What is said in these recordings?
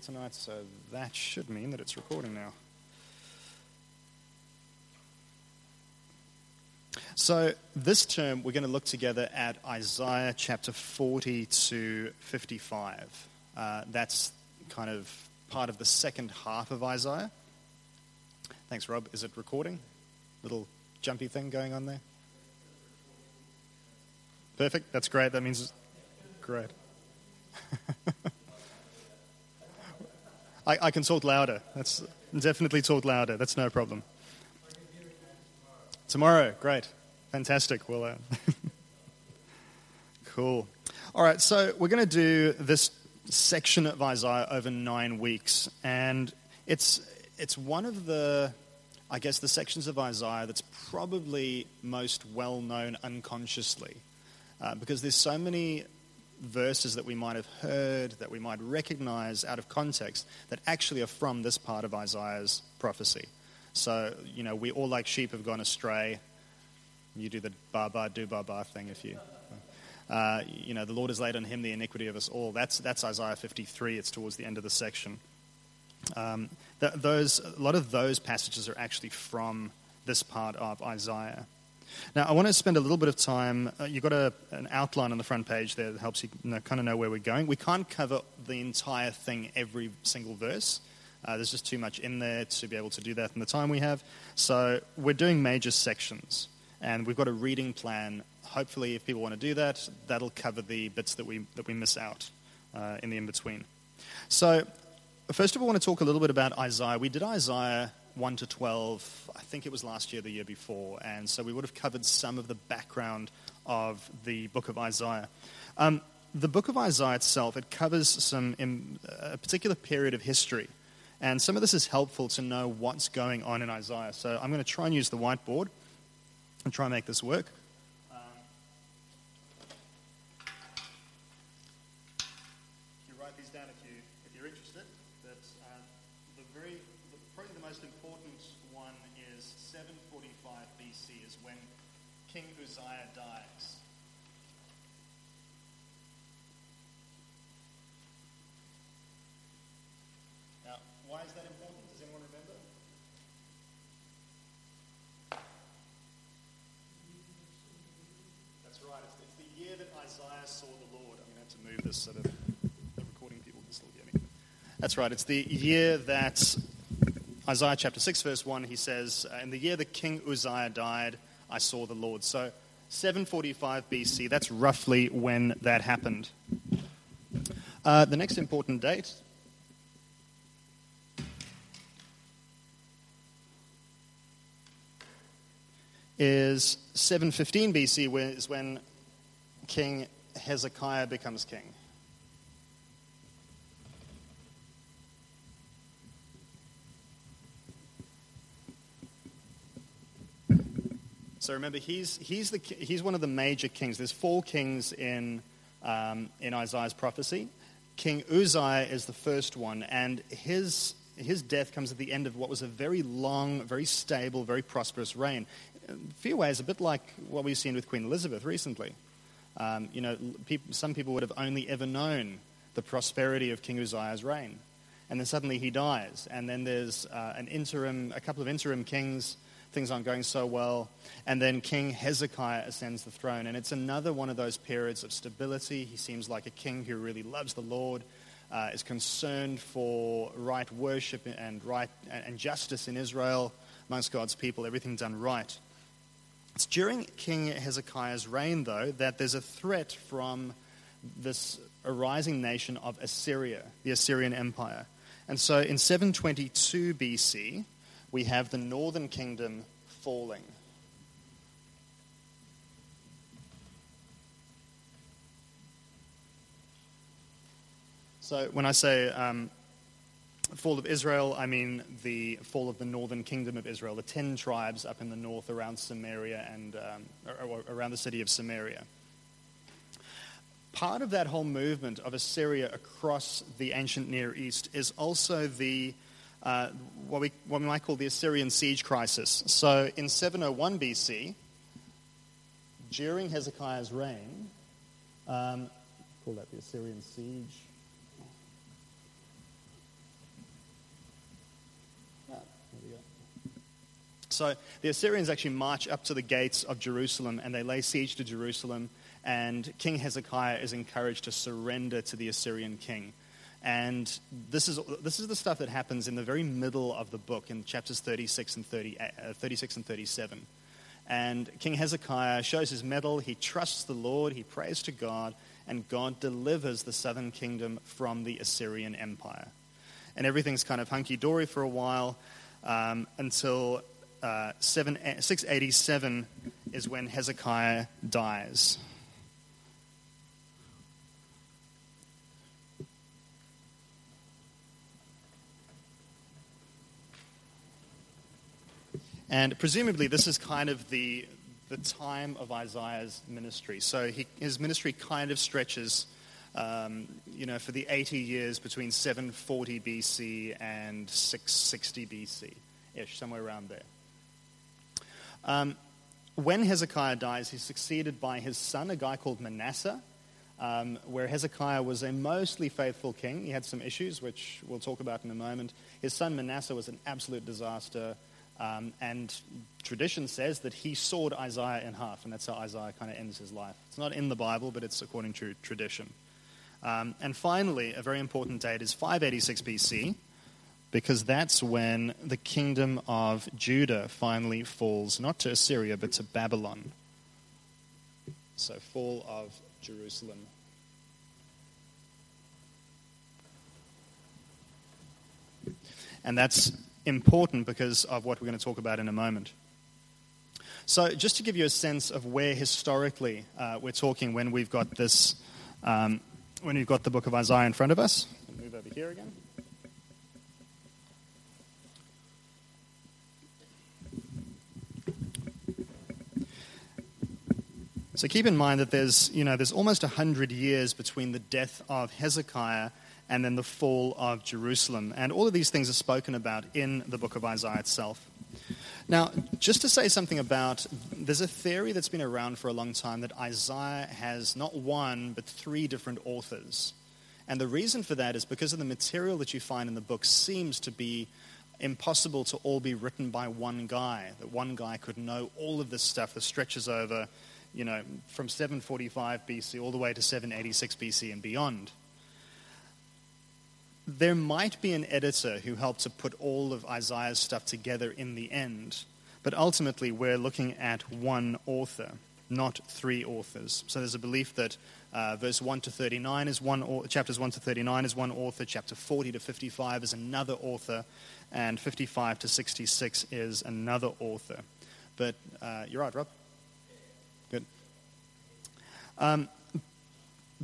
tonight, so that should mean that it's recording now. So, this term, we're going to look together at Isaiah chapter 40 to 55. Uh, that's kind of part of the second half of Isaiah. Thanks, Rob. Is it recording? Little jumpy thing going on there? Perfect. That's great. That means great. I, I can talk louder. That's definitely talk louder. That's no problem. Tomorrow, great, fantastic. Well, uh, cool. All right, so we're going to do this section of Isaiah over nine weeks, and it's it's one of the, I guess, the sections of Isaiah that's probably most well known unconsciously, uh, because there's so many verses that we might have heard, that we might recognize out of context, that actually are from this part of Isaiah's prophecy. So, you know, we all like sheep have gone astray. You do the ba ba do ba ba thing if you. Uh, you know, the Lord has laid on him the iniquity of us all. That's, that's Isaiah 53. It's towards the end of the section. Um, th- those, a lot of those passages are actually from this part of Isaiah. Now, I want to spend a little bit of time. Uh, you've got a, an outline on the front page there that helps you, know, kind of know where we're going. We can't cover the entire thing every single verse. Uh, there's just too much in there to be able to do that in the time we have. So we're doing major sections, and we've got a reading plan. Hopefully, if people want to do that, that'll cover the bits that we that we miss out uh, in the in between. So, first of all, I want to talk a little bit about Isaiah. We did Isaiah 1 to 12, I think it was last year, the year before. And so we would have covered some of the background of the book of Isaiah. Um, the book of Isaiah itself, it covers some in, a particular period of history. And some of this is helpful to know what's going on in Isaiah. So I'm going to try and use the whiteboard and try and make this work. So that the recording people can still hear me. That's right. It's the year that Isaiah chapter 6, verse 1, he says, uh, In the year that King Uzziah died, I saw the Lord. So 745 BC, that's roughly when that happened. Uh, the next important date is 715 BC, is when King Hezekiah becomes king. So remember, he's, he's, the, he's one of the major kings. There's four kings in, um, in Isaiah's prophecy. King Uzziah is the first one, and his, his death comes at the end of what was a very long, very stable, very prosperous reign. In a few ways, a bit like what we've seen with Queen Elizabeth recently. Um, you know, people, some people would have only ever known the prosperity of King Uzziah's reign. And then suddenly he dies. And then there's uh, an interim, a couple of interim kings things aren't going so well. And then King Hezekiah ascends the throne. And it's another one of those periods of stability. He seems like a king who really loves the Lord, uh, is concerned for right worship and right and justice in Israel amongst God's people, everything done right. It's during King Hezekiah's reign, though, that there's a threat from this arising nation of Assyria, the Assyrian Empire. And so in 722 BC, we have the northern kingdom falling. So when I say um, fall of Israel, I mean the fall of the northern kingdom of Israel, the ten tribes up in the north around Samaria and um, around the city of Samaria. Part of that whole movement of Assyria across the ancient Near East is also the uh, what, we, what we might call the Assyrian siege crisis. So in 701 BC, during Hezekiah's reign, um, call that the Assyrian siege. So the Assyrians actually march up to the gates of Jerusalem and they lay siege to Jerusalem. And King Hezekiah is encouraged to surrender to the Assyrian king. And this is, this is the stuff that happens in the very middle of the book in chapters 36 and, 30, uh, 36 and 37. And King Hezekiah shows his mettle. He trusts the Lord. He prays to God. And God delivers the southern kingdom from the Assyrian Empire. And everything's kind of hunky dory for a while um, until uh, 7, 687 is when Hezekiah dies. And presumably, this is kind of the, the time of Isaiah's ministry. So he, his ministry kind of stretches, um, you know, for the 80 years between 740 BC and 660 BC ish, somewhere around there. Um, when Hezekiah dies, he's succeeded by his son, a guy called Manasseh, um, where Hezekiah was a mostly faithful king. He had some issues, which we'll talk about in a moment. His son Manasseh was an absolute disaster. Um, and tradition says that he sawed Isaiah in half, and that's how Isaiah kind of ends his life. It's not in the Bible, but it's according to tradition. Um, and finally, a very important date is 586 BC, because that's when the kingdom of Judah finally falls, not to Assyria, but to Babylon. So, fall of Jerusalem. And that's important because of what we're going to talk about in a moment. So, just to give you a sense of where historically uh, we're talking when we've got this, um, when we've got the book of Isaiah in front of us. Move over here again. So keep in mind that there's, you know, there's almost 100 years between the death of Hezekiah and then the fall of Jerusalem. And all of these things are spoken about in the book of Isaiah itself. Now, just to say something about, there's a theory that's been around for a long time that Isaiah has not one, but three different authors. And the reason for that is because of the material that you find in the book seems to be impossible to all be written by one guy, that one guy could know all of this stuff that stretches over, you know, from 745 BC all the way to 786 BC and beyond there might be an editor who helped to put all of Isaiah's stuff together in the end, but ultimately we're looking at one author, not three authors. So there's a belief that uh, verse 1 to 39 is one, chapters 1 to 39 is one author, chapter 40 to 55 is another author, and 55 to 66 is another author. But uh, you're right, Rob. Um,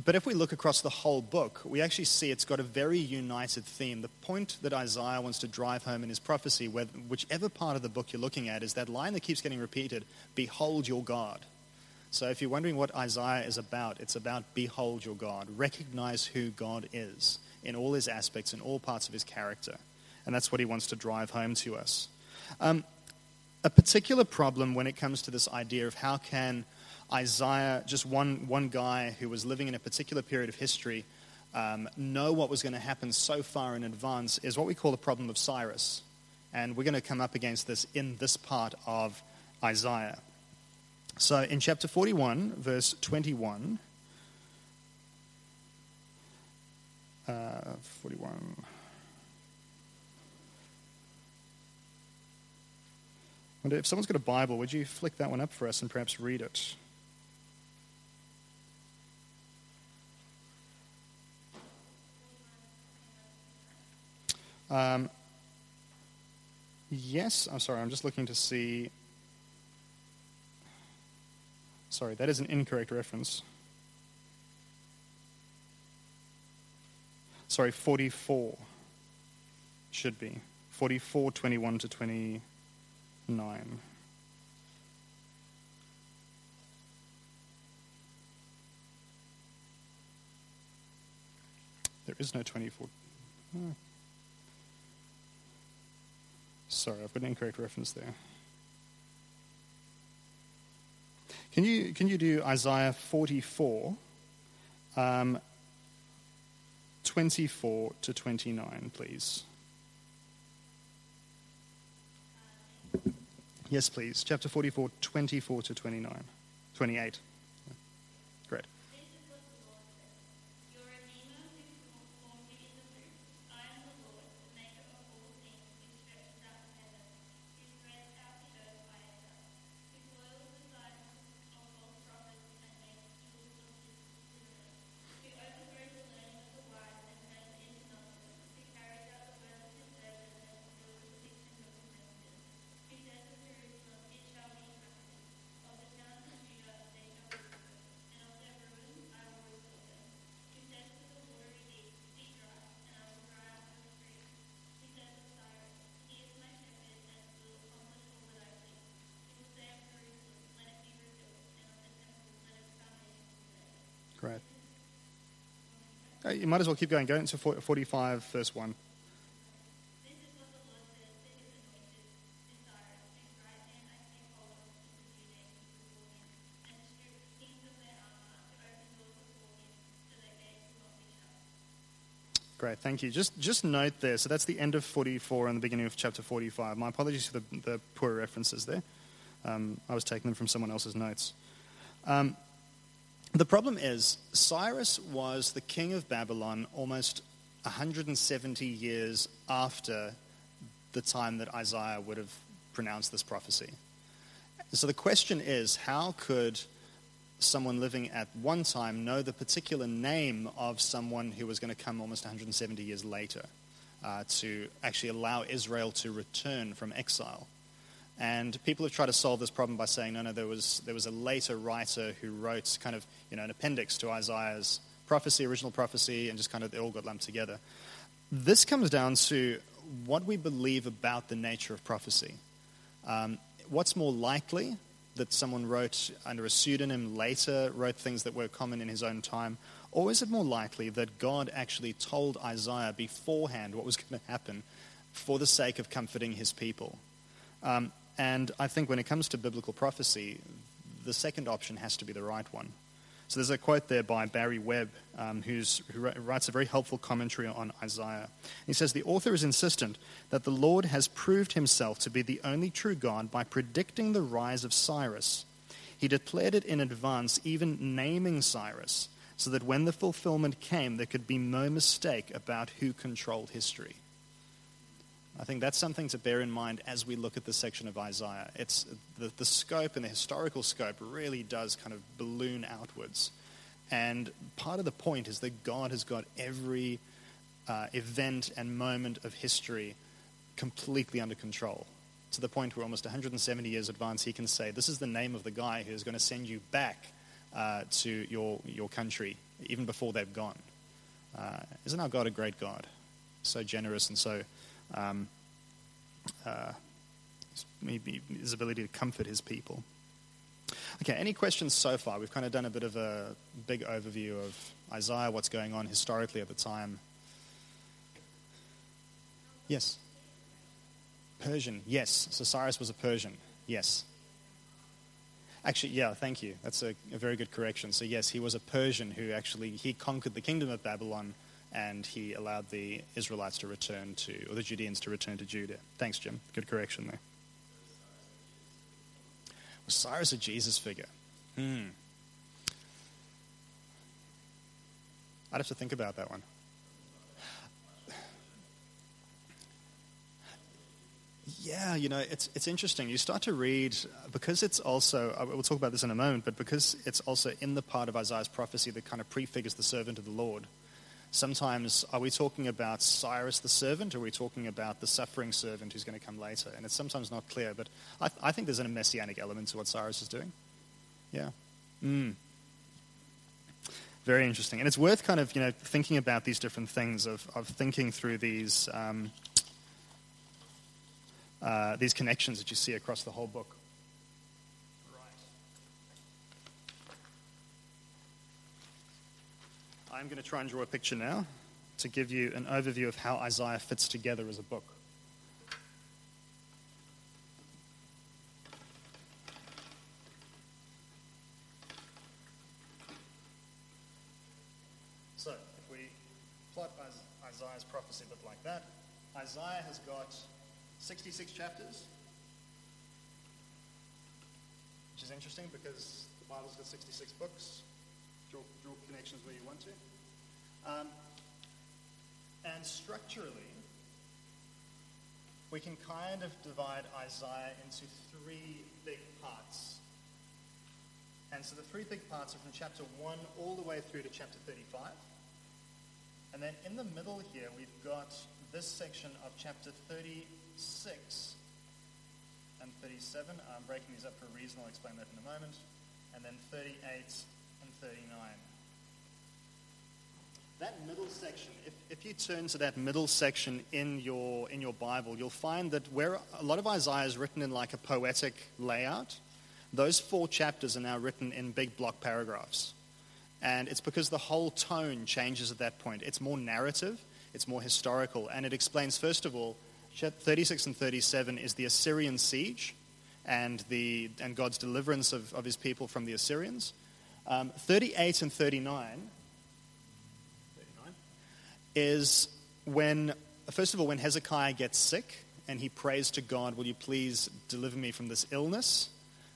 but if we look across the whole book, we actually see it's got a very united theme. The point that Isaiah wants to drive home in his prophecy, whichever part of the book you're looking at, is that line that keeps getting repeated Behold your God. So if you're wondering what Isaiah is about, it's about behold your God. Recognize who God is in all his aspects, in all parts of his character. And that's what he wants to drive home to us. Um, a particular problem when it comes to this idea of how can Isaiah, just one, one guy who was living in a particular period of history, um, know what was going to happen so far in advance is what we call the problem of Cyrus. And we're going to come up against this in this part of Isaiah. So in chapter 41, verse 21, uh, 41. wonder if someone's got a Bible, would you flick that one up for us and perhaps read it? Um, yes, I'm sorry, I'm just looking to see. Sorry, that is an incorrect reference. Sorry, 44 should be. 44, 21 to 29. There is no 24. Oh. Sorry, I've got an incorrect reference there. Can you, can you do Isaiah 44, um, 24 to 29, please? Yes, please. Chapter 44, 24 to 29. 28. Great. This is what the Lord says. Your Redeemer who formed you in the womb. I am the Lord, the maker of all things, who stretches out the heavens, who spreads out the earth by itself, who boils the sides of false prophets and makes fools of diviners, who overthrows the learning of the wise and turns it into nonsense, who carries out the words of his servants and fulfills the predictions of his messengers, who says to Jerusalem, It shall be inhabited, of the towns of Judah they shall be destroyed, and of their ruins I will restore them. Who says to the watery deep, Be dry, and I will dry up the streams. Who says to Cyrus, He is my shepherd, and will accomplish all that I please. He will say of Jerusalem, Let it be rebuilt, and of the temple, let its foundations be laid. Great. You might as well keep going. Go into 45, verse 1. This is what the Lord says to his anointed, to Cyrus, whose right hand I take hold of to subdue nations before him, and to strip kings of their armor, to open doors before him, so that gates will not be shut. Great, thank you. Just just note there. So that's the end of 44 and the beginning of chapter 45. My apologies for the, the poor references there. Um, I was taking them from someone else's notes. Um, the problem is, Cyrus was the king of Babylon almost 170 years after the time that Isaiah would have pronounced this prophecy. So the question is, how could someone living at one time know the particular name of someone who was going to come almost 170 years later uh, to actually allow Israel to return from exile? And people have tried to solve this problem by saying, no, no, there was, there was a later writer who wrote kind of you know, an appendix to Isaiah's prophecy, original prophecy, and just kind of they all got lumped together. This comes down to what we believe about the nature of prophecy. Um, what's more likely that someone wrote under a pseudonym later, wrote things that were common in his own time? Or is it more likely that God actually told Isaiah beforehand what was going to happen for the sake of comforting his people? Um, and I think when it comes to biblical prophecy, the second option has to be the right one. So there's a quote there by Barry Webb, um, who writes a very helpful commentary on Isaiah. He says, The author is insistent that the Lord has proved himself to be the only true God by predicting the rise of Cyrus. He declared it in advance, even naming Cyrus, so that when the fulfillment came, there could be no mistake about who controlled history. I think that's something to bear in mind as we look at this section of Isaiah. It's the, the scope and the historical scope really does kind of balloon outwards. And part of the point is that God has got every uh, event and moment of history completely under control. To the point where almost 170 years advance, he can say, This is the name of the guy who's going to send you back uh, to your, your country, even before they've gone. Uh, isn't our God a great God? So generous and so um, uh, maybe his ability to comfort his people. Okay, any questions so far? We've kind of done a bit of a big overview of Isaiah, what's going on historically at the time. Yes. Persian, yes. So Cyrus was a Persian, yes. Actually, yeah, thank you. That's a, a very good correction. So yes, he was a Persian who actually he conquered the kingdom of Babylon and he allowed the Israelites to return to, or the Judeans to return to Judah. Thanks, Jim. Good correction there. Was Cyrus a Jesus figure? Hmm. I'd have to think about that one. Yeah, you know, it's, it's interesting. You start to read, because it's also, uh, we'll talk about this in a moment, but because it's also in the part of Isaiah's prophecy that kind of prefigures the servant of the Lord. Sometimes, are we talking about Cyrus the servant, or are we talking about the suffering servant who's going to come later? And it's sometimes not clear, but I, I think there's a messianic element to what Cyrus is doing. Yeah. Mm. Very interesting. And it's worth kind of, you know, thinking about these different things, of, of thinking through these, um, uh, these connections that you see across the whole book. I'm going to try and draw a picture now to give you an overview of how Isaiah fits together as a book. So, if we plot Isaiah's prophecy a bit like that, Isaiah has got 66 chapters. which is interesting because the Bible's got 66 books. Draw, draw connections where you want to. Um, and structurally, we can kind of divide Isaiah into three big parts. And so the three big parts are from chapter 1 all the way through to chapter 35. And then in the middle here, we've got this section of chapter 36 and 37. I'm breaking these up for a reason. I'll explain that in a moment. And then 38 and 39. That middle section, if, if you turn to that middle section in your, in your Bible, you'll find that where a lot of Isaiah is written in like a poetic layout, those four chapters are now written in big block paragraphs. And it's because the whole tone changes at that point. It's more narrative, it's more historical, and it explains, first of all, 36 and 37 is the Assyrian siege and, the, and God's deliverance of, of his people from the Assyrians. Um, 38 and 39 is when, first of all, when Hezekiah gets sick and he prays to God, Will you please deliver me from this illness?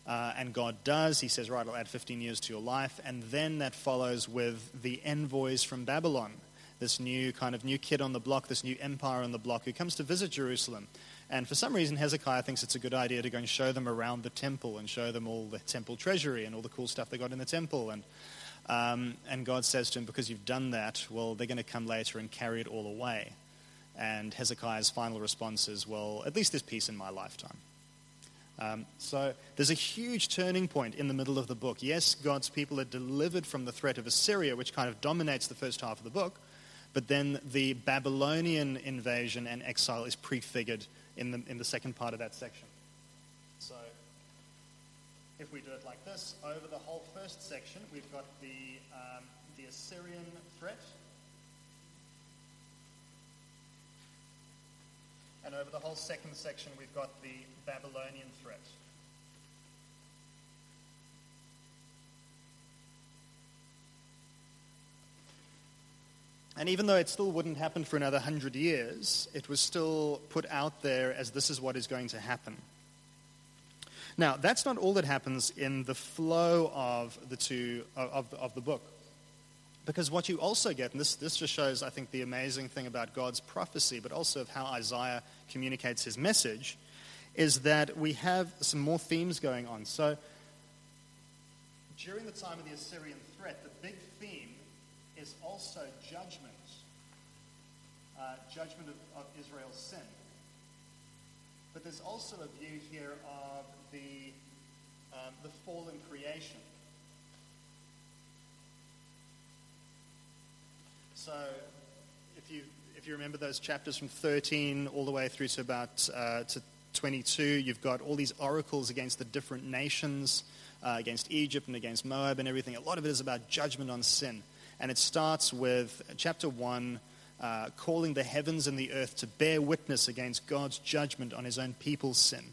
Uh, and God does. He says, Right, I'll add 15 years to your life. And then that follows with the envoys from Babylon, this new kind of new kid on the block, this new empire on the block who comes to visit Jerusalem. And for some reason, Hezekiah thinks it's a good idea to go and show them around the temple and show them all the temple treasury and all the cool stuff they got in the temple. And um, and God says to him, Because you've done that, well, they're going to come later and carry it all away. And Hezekiah's final response is, Well, at least there's peace in my lifetime. Um, so there's a huge turning point in the middle of the book. Yes, God's people are delivered from the threat of Assyria, which kind of dominates the first half of the book, but then the Babylonian invasion and exile is prefigured in the, in the second part of that section. So if we do it like this, over the whole first section, we've got the, um, the Assyrian threat. And over the whole second section, we've got the Babylonian threat. And even though it still wouldn't happen for another hundred years, it was still put out there as this is what is going to happen. Now, that's not all that happens in the flow of the two of, of the book. Because what you also get, and this, this just shows, I think, the amazing thing about God's prophecy, but also of how Isaiah communicates his message, is that we have some more themes going on. So, during the time of the Assyrian threat, the big theme is also judgment uh, judgment of, of Israel's sin. But there's also a view here of the, um, the fallen creation. So if you, if you remember those chapters from 13 all the way through to about uh, to 22, you've got all these oracles against the different nations, uh, against Egypt and against Moab and everything. A lot of it is about judgment on sin. And it starts with chapter 1, uh, calling the heavens and the earth to bear witness against God's judgment on his own people's sin.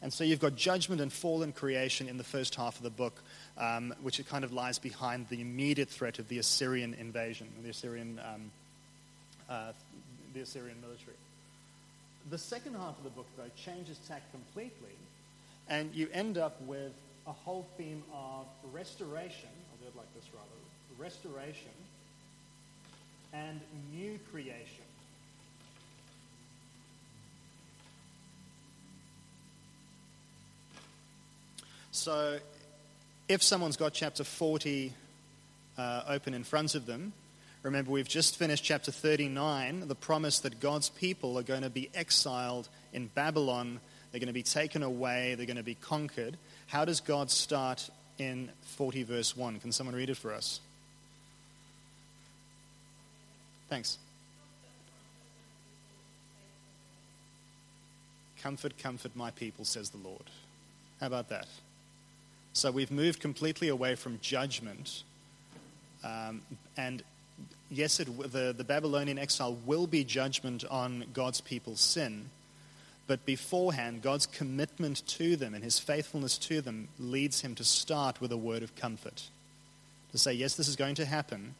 And so you've got judgment and fallen creation in the first half of the book, um, which it kind of lies behind the immediate threat of the Assyrian invasion, the Assyrian, um, uh, the Assyrian military. The second half of the book, though, changes tack completely, and you end up with a whole theme of restoration. I'll do it like this rather restoration and new creation. So, if someone's got chapter 40 uh, open in front of them, remember we've just finished chapter 39, the promise that God's people are going to be exiled in Babylon, they're going to be taken away, they're going to be conquered. How does God start in 40 verse 1? Can someone read it for us? Thanks. Comfort, comfort my people, says the Lord. How about that? So we've moved completely away from judgment. Um, and yes, it, the, the Babylonian exile will be judgment on God's people's sin. But beforehand, God's commitment to them and his faithfulness to them leads him to start with a word of comfort. To say, yes, this is going to happen,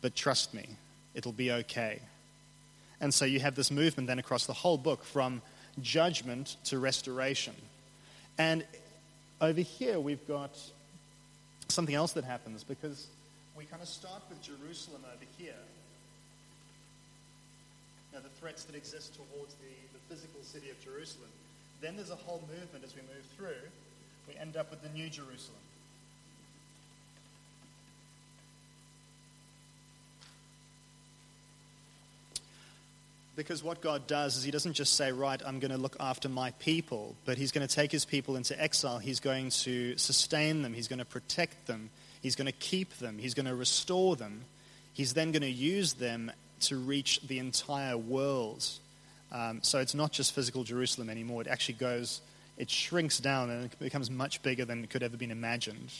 but trust me, it'll be okay. And so you have this movement then across the whole book from judgment to restoration. And over here we've got something else that happens because we kind of start with Jerusalem over here. Now, the threats that exist towards the, the physical city of Jerusalem. Then there's a whole movement as we move through. We end up with the New Jerusalem. Because what God does is He doesn't just say, Right, I'm going to look after my people, but He's going to take His people into exile. He's going to sustain them, He's going to protect them, He's going to keep them, He's going to restore them. He's then going to use them to reach the entire world. Um, so it's not just physical Jerusalem anymore. It actually goes, it shrinks down and it becomes much bigger than it could ever been imagined.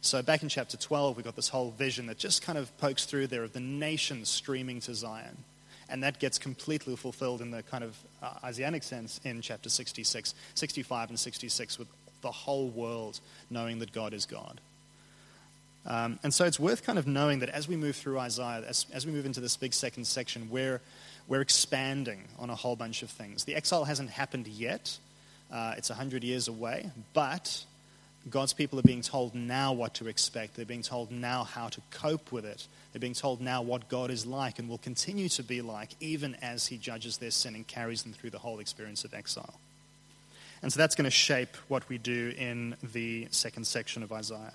So back in chapter 12, we got this whole vision that just kind of pokes through there of the nations streaming to Zion. And that gets completely fulfilled in the kind of uh, sense in chapter 66, 65 and 66 with the whole world knowing that God is God. Um, and so it's worth kind of knowing that as we move through Isaiah, as, as we move into this big second section, we're, we're expanding on a whole bunch of things. The exile hasn't happened yet, uh, it's 100 years away, but God's people are being told now what to expect. They're being told now how to cope with it. They're being told now what God is like and will continue to be like, even as He judges their sin and carries them through the whole experience of exile. And so that's going to shape what we do in the second section of Isaiah.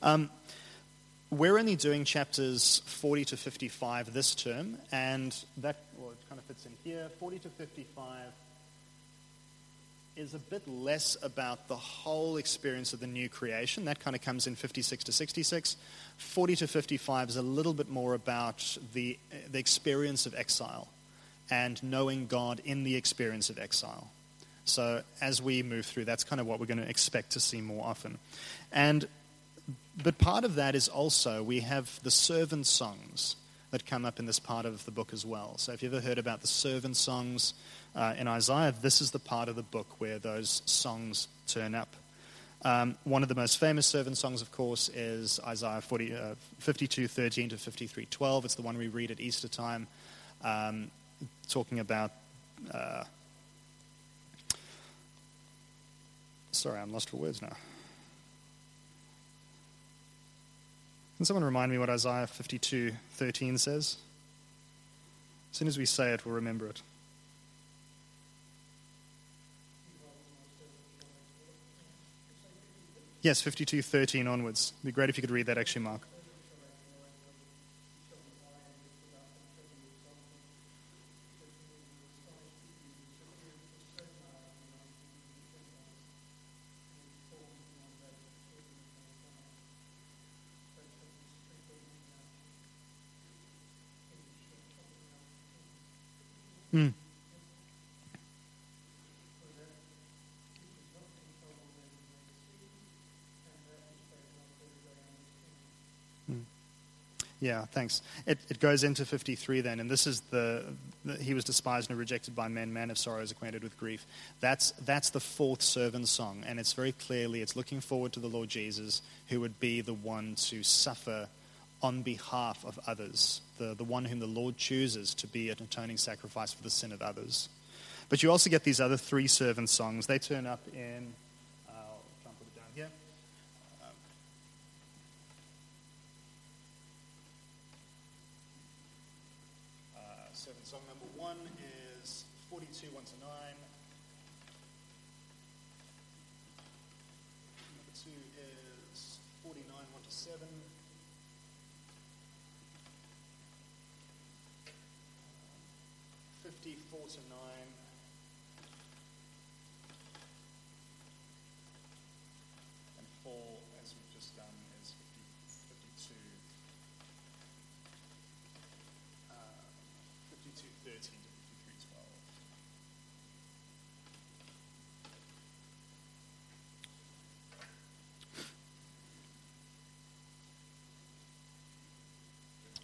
Um, we're only doing chapters 40 to 55 this term, and that well, it kind of fits in here. 40 to 55 is a bit less about the whole experience of the new creation. That kind of comes in 56 to 66. 40 to 55 is a little bit more about the, the experience of exile and knowing God in the experience of exile. So as we move through, that's kind of what we're going to expect to see more often. And but part of that is also we have the servant songs that come up in this part of the book as well. So if you've ever heard about the servant songs uh, in Isaiah, this is the part of the book where those songs turn up. Um, one of the most famous servant songs, of course, is Isaiah 40, uh, 52, 13 to 53, 12. It's the one we read at Easter time, um, talking about. Uh, sorry, I'm lost for words now. Can someone remind me what Isaiah 52:13 says? As soon as we say it, we'll remember it. Yes, 52:13 onwards. It'd be great if you could read that actually, Mark. Mm. Yeah, thanks. It, it goes into 53 then, and this is the, the, he was despised and rejected by men, man of sorrows, acquainted with grief. That's, that's the fourth servant song, and it's very clearly, it's looking forward to the Lord Jesus, who would be the one to suffer on behalf of others, the, the one whom the Lord chooses to be an atoning sacrifice for the sin of others. But you also get these other three servant songs. They turn up in, uh, I'll try and put it down here. Um, uh, servant song number one is 42, 1 to 9. Number two is 49, 1 to 7. 54 to 9. And 4, as we've just done, is 50, 52. Uh, 52, 13 to 53,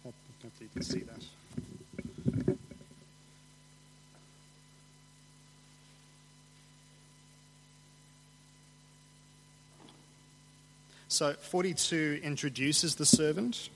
12. Hopefully you can see that. So 42 introduces the servant.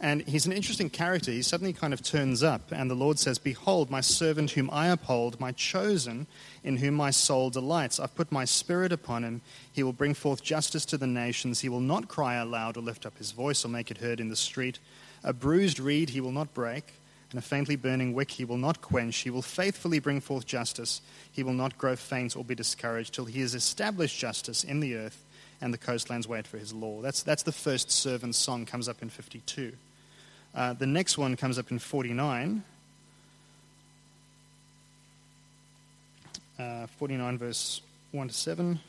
And he's an interesting character. He suddenly kind of turns up, and the Lord says, Behold, my servant whom I uphold, my chosen, in whom my soul delights. I've put my spirit upon him. He will bring forth justice to the nations. He will not cry aloud or lift up his voice or make it heard in the street. A bruised reed he will not break, and a faintly burning wick he will not quench. He will faithfully bring forth justice. He will not grow faint or be discouraged till he has established justice in the earth, and the coastlands wait for his law. That's, that's the first servant song, comes up in 52. Uh, the next one comes up in 49. Uh, 49, verse 1 to 7.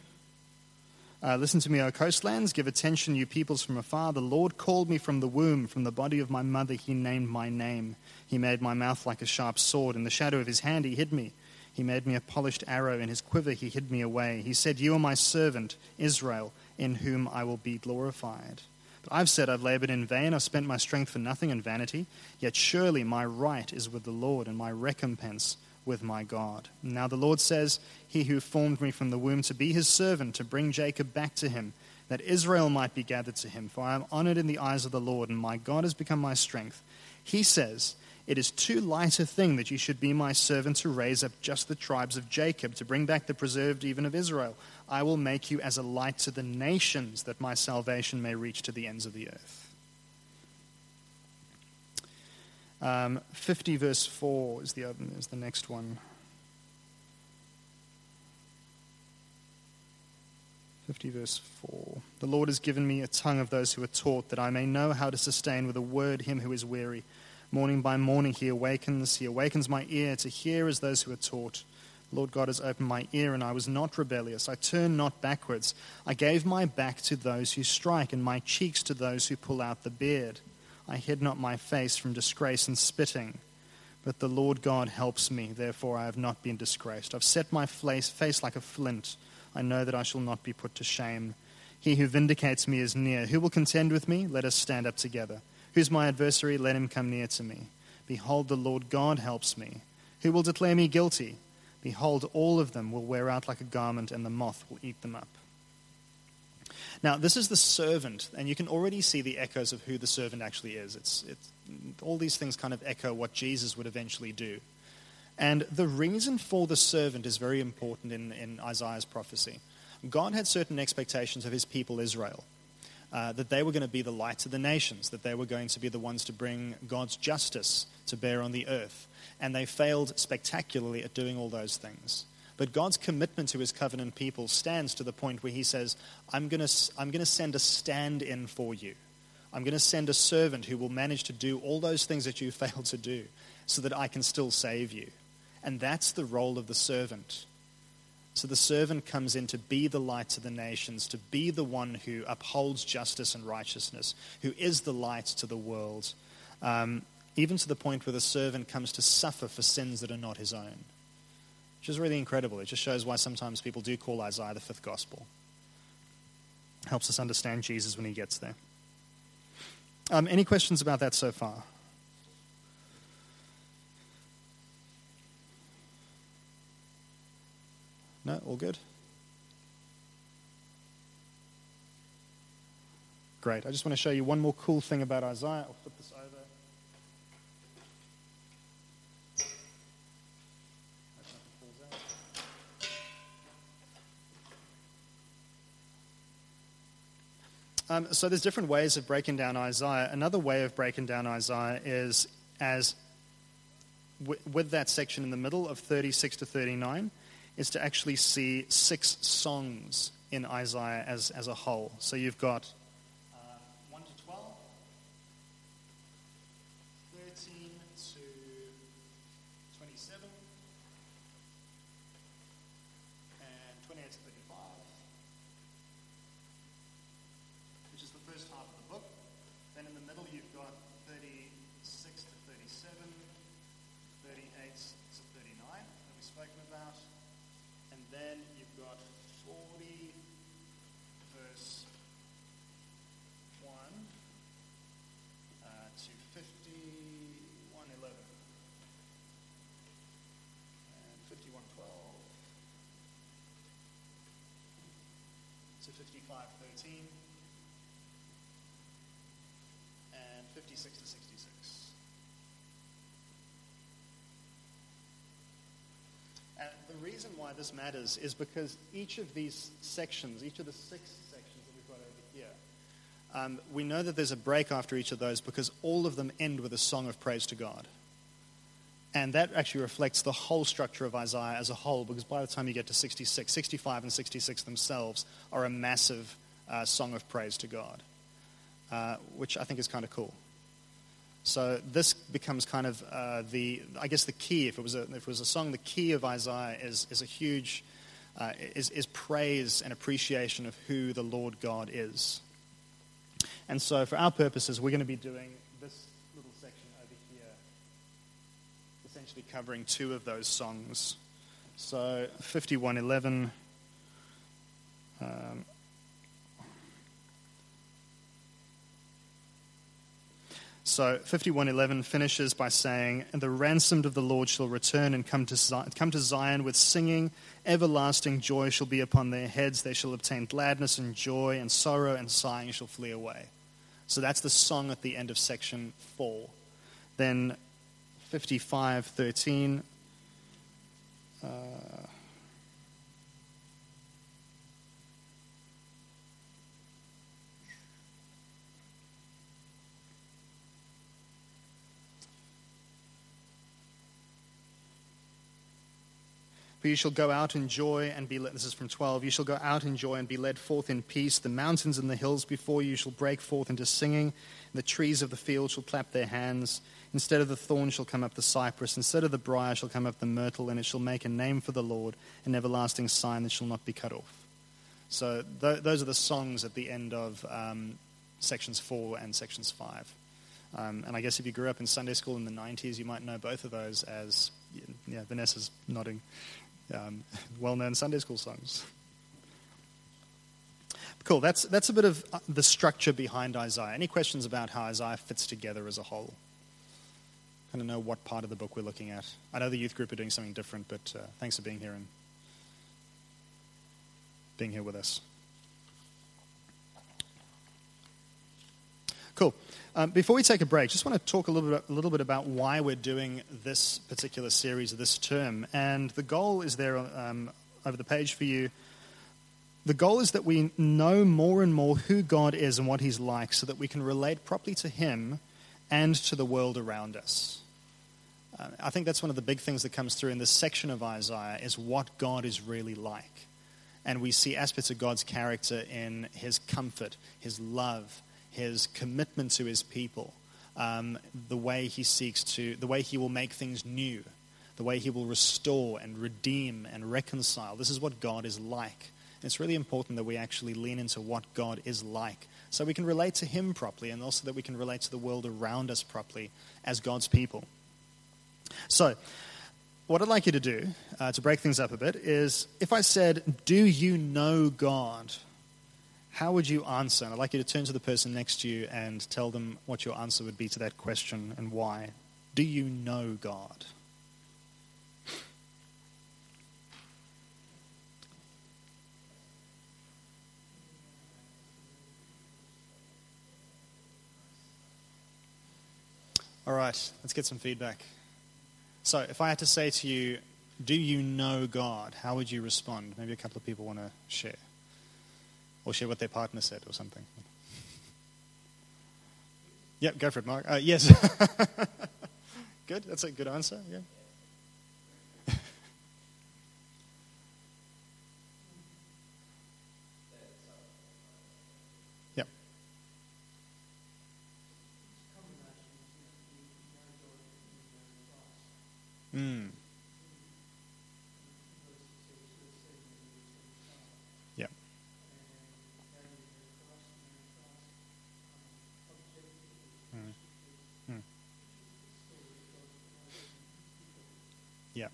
Uh, Listen to me, O coastlands. Give attention, you peoples from afar. The Lord called me from the womb. From the body of my mother, he named my name. He made my mouth like a sharp sword. In the shadow of his hand, he hid me. He made me a polished arrow. In his quiver, he hid me away. He said, You are my servant, Israel, in whom I will be glorified. But I've said, I've labored in vain. I've spent my strength for nothing in vanity. Yet surely my right is with the Lord, and my recompense with my God. Now the Lord says, He who formed me from the womb to be his servant, to bring Jacob back to him, that Israel might be gathered to him. For I am honored in the eyes of the Lord, and my God has become my strength. He says, It is too light a thing that you should be my servant to raise up just the tribes of Jacob, to bring back the preserved even of Israel. I will make you as a light to the nations, that my salvation may reach to the ends of the earth. Um, 50 verse 4 is the, is the next one. 50 verse 4. The Lord has given me a tongue of those who are taught, that I may know how to sustain with a word him who is weary. Morning by morning he awakens, he awakens my ear to hear as those who are taught. Lord God has opened my ear, and I was not rebellious. I turned not backwards. I gave my back to those who strike, and my cheeks to those who pull out the beard. I hid not my face from disgrace and spitting. But the Lord God helps me, therefore I have not been disgraced. I've set my face like a flint. I know that I shall not be put to shame. He who vindicates me is near. Who will contend with me? Let us stand up together. Who's my adversary? Let him come near to me. Behold, the Lord God helps me. Who will declare me guilty? Behold, all of them will wear out like a garment, and the moth will eat them up. Now, this is the servant, and you can already see the echoes of who the servant actually is. It's, it's, all these things kind of echo what Jesus would eventually do. And the reason for the servant is very important in, in Isaiah's prophecy. God had certain expectations of his people Israel. Uh, that they were going to be the light of the nations, that they were going to be the ones to bring God's justice to bear on the earth. And they failed spectacularly at doing all those things. But God's commitment to his covenant people stands to the point where he says, I'm going to, I'm going to send a stand in for you. I'm going to send a servant who will manage to do all those things that you failed to do so that I can still save you. And that's the role of the servant. So the servant comes in to be the light to the nations, to be the one who upholds justice and righteousness, who is the light to the world, um, even to the point where the servant comes to suffer for sins that are not his own which is really incredible. It just shows why sometimes people do call Isaiah the fifth gospel. Helps us understand Jesus when he gets there. Um, any questions about that so far? No, all good? Great. I just want to show you one more cool thing about Isaiah. I'll flip this over. Um, so there's different ways of breaking down Isaiah. Another way of breaking down Isaiah is as w- with that section in the middle of 36 to 39 is to actually see six songs in Isaiah as, as a whole. So you've got 513 and 56 to 66. And the reason why this matters is because each of these sections, each of the six sections that we've got over here, um, we know that there's a break after each of those because all of them end with a song of praise to God. And that actually reflects the whole structure of Isaiah as a whole, because by the time you get to 66, 65 and 66 themselves are a massive uh, song of praise to God, uh, which I think is kind of cool. So this becomes kind of uh, the, I guess, the key. If it was a, if it was a song, the key of Isaiah is, is a huge, uh, is, is praise and appreciation of who the Lord God is. And so, for our purposes, we're going to be doing this little section over here, essentially covering two of those songs. So, 5111. Um, So 51:11 finishes by saying, "And the ransomed of the Lord shall return and come to Zion, come to Zion with singing; everlasting joy shall be upon their heads. They shall obtain gladness and joy, and sorrow and sighing shall flee away." So that's the song at the end of section four. Then 55:13. Uh, For you shall go out in joy and be led. This is from 12. You shall go out in joy and be led forth in peace. The mountains and the hills before you shall break forth into singing. The trees of the field shall clap their hands. Instead of the thorn shall come up the cypress. Instead of the brier shall come up the myrtle. And it shall make a name for the Lord, an everlasting sign that shall not be cut off. So th- those are the songs at the end of um, sections 4 and sections 5. Um, and I guess if you grew up in Sunday school in the 90s, you might know both of those as, yeah, Vanessa's nodding um, well known Sunday school songs. Cool, that's, that's a bit of uh, the structure behind Isaiah. Any questions about how Isaiah fits together as a whole? Kind of know what part of the book we're looking at. I know the youth group are doing something different, but uh, thanks for being here and being here with us. Cool. Um, before we take a break, just want to talk a little, bit, a little bit about why we're doing this particular series this term. And the goal is there um, over the page for you. The goal is that we know more and more who God is and what He's like so that we can relate properly to Him and to the world around us. Uh, I think that's one of the big things that comes through in this section of Isaiah is what God is really like. And we see aspects of God's character in His comfort, His love, his commitment to his people, um, the way he seeks to, the way he will make things new, the way he will restore and redeem and reconcile. This is what God is like. It's really important that we actually lean into what God is like so we can relate to him properly and also that we can relate to the world around us properly as God's people. So, what I'd like you to do, uh, to break things up a bit, is if I said, Do you know God? How would you answer? And I'd like you to turn to the person next to you and tell them what your answer would be to that question and why. Do you know God? All right, let's get some feedback. So, if I had to say to you, Do you know God? How would you respond? Maybe a couple of people want to share or share what their partner said or something. Yep, go for it, Mark. Uh, yes. good. That's a good answer. Yeah. yep. Mm. Yep. Mm. Mm. Yep.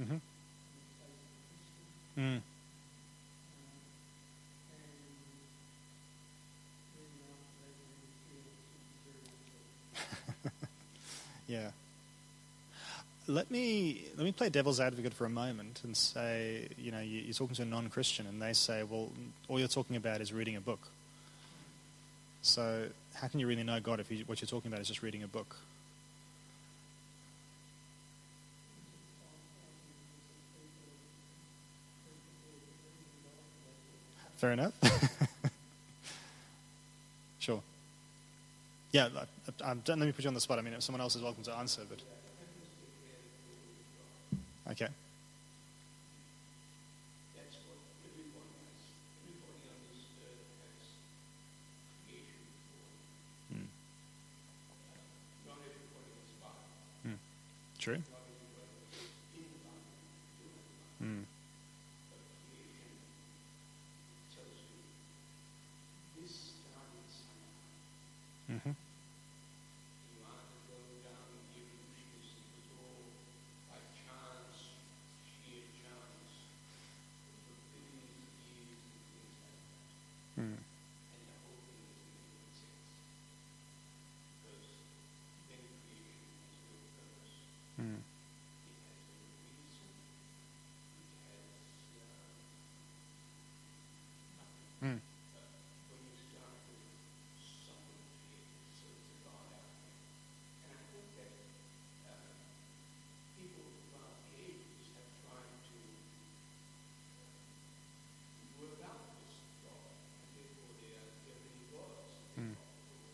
Mm-hmm. Mm. yeah. Let me let me play devil's advocate for a moment and say, you know, you, you're talking to a non-Christian, and they say, well, all you're talking about is reading a book. So, how can you really know God if you, what you're talking about is just reading a book? Fair enough. sure. Yeah, I, I, let me put you on the spot. I mean, if someone else is welcome to answer, but. Okay. Hmm. That's what everyone has. Everybody on this earth has creation before. Mm. Uh, not everybody was Bible. True. Not everybody was in the Bible. Still in the Bible. Mm. But creation tells you this started somehow. hmm You want to go down the evolutionist, it was all by chance, sheer chance. For billions of years and things like that. Mm. And the whole thing is making sense. Because then creation has no purpose. Mm. It has no reason. It has uh, nothing. Mm. When you start with someone created, so it's a God out there. And I think that uh, people throughout the ages have tried to uh, work out this God, and therefore there are, there are many gods. Mm.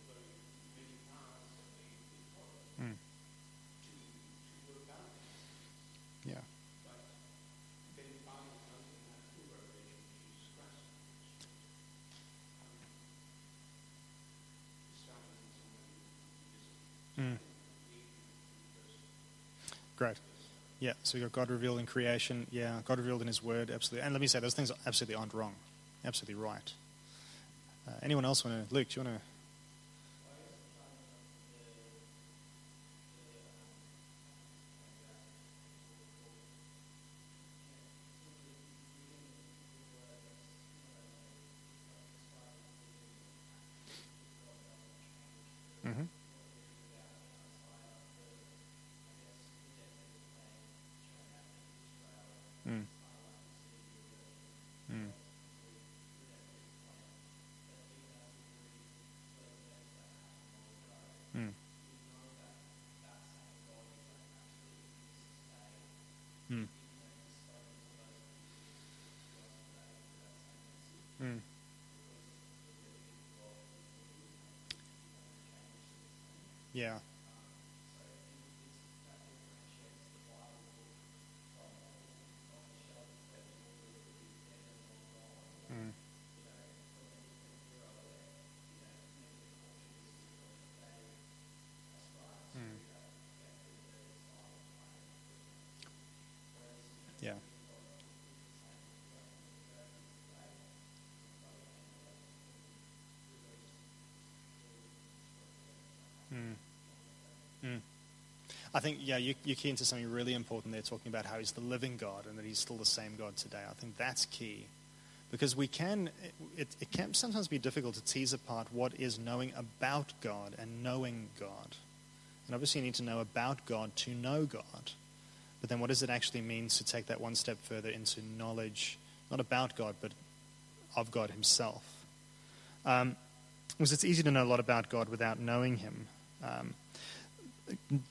Very many paths that they, they follow Mm. to, to work out these things. Yeah. But then finally comes in that true revelation of Jesus Christ. Um, starting with somebody who is Mm. Great. Yeah, so you've got God revealed in creation. Yeah, God revealed in His Word, absolutely. And let me say, those things absolutely aren't wrong. Absolutely right. Uh, anyone else want to? Luke, do you want to? Yeah. Mm. Mm. Yeah. Mm. Mm. I think, yeah, you, you're key into something really important there, talking about how he's the living God and that he's still the same God today. I think that's key. Because we can, it, it can sometimes be difficult to tease apart what is knowing about God and knowing God. And obviously, you need to know about God to know God. But then, what does it actually mean to take that one step further into knowledge, not about God, but of God Himself? Um, because it's easy to know a lot about God without knowing Him. Um,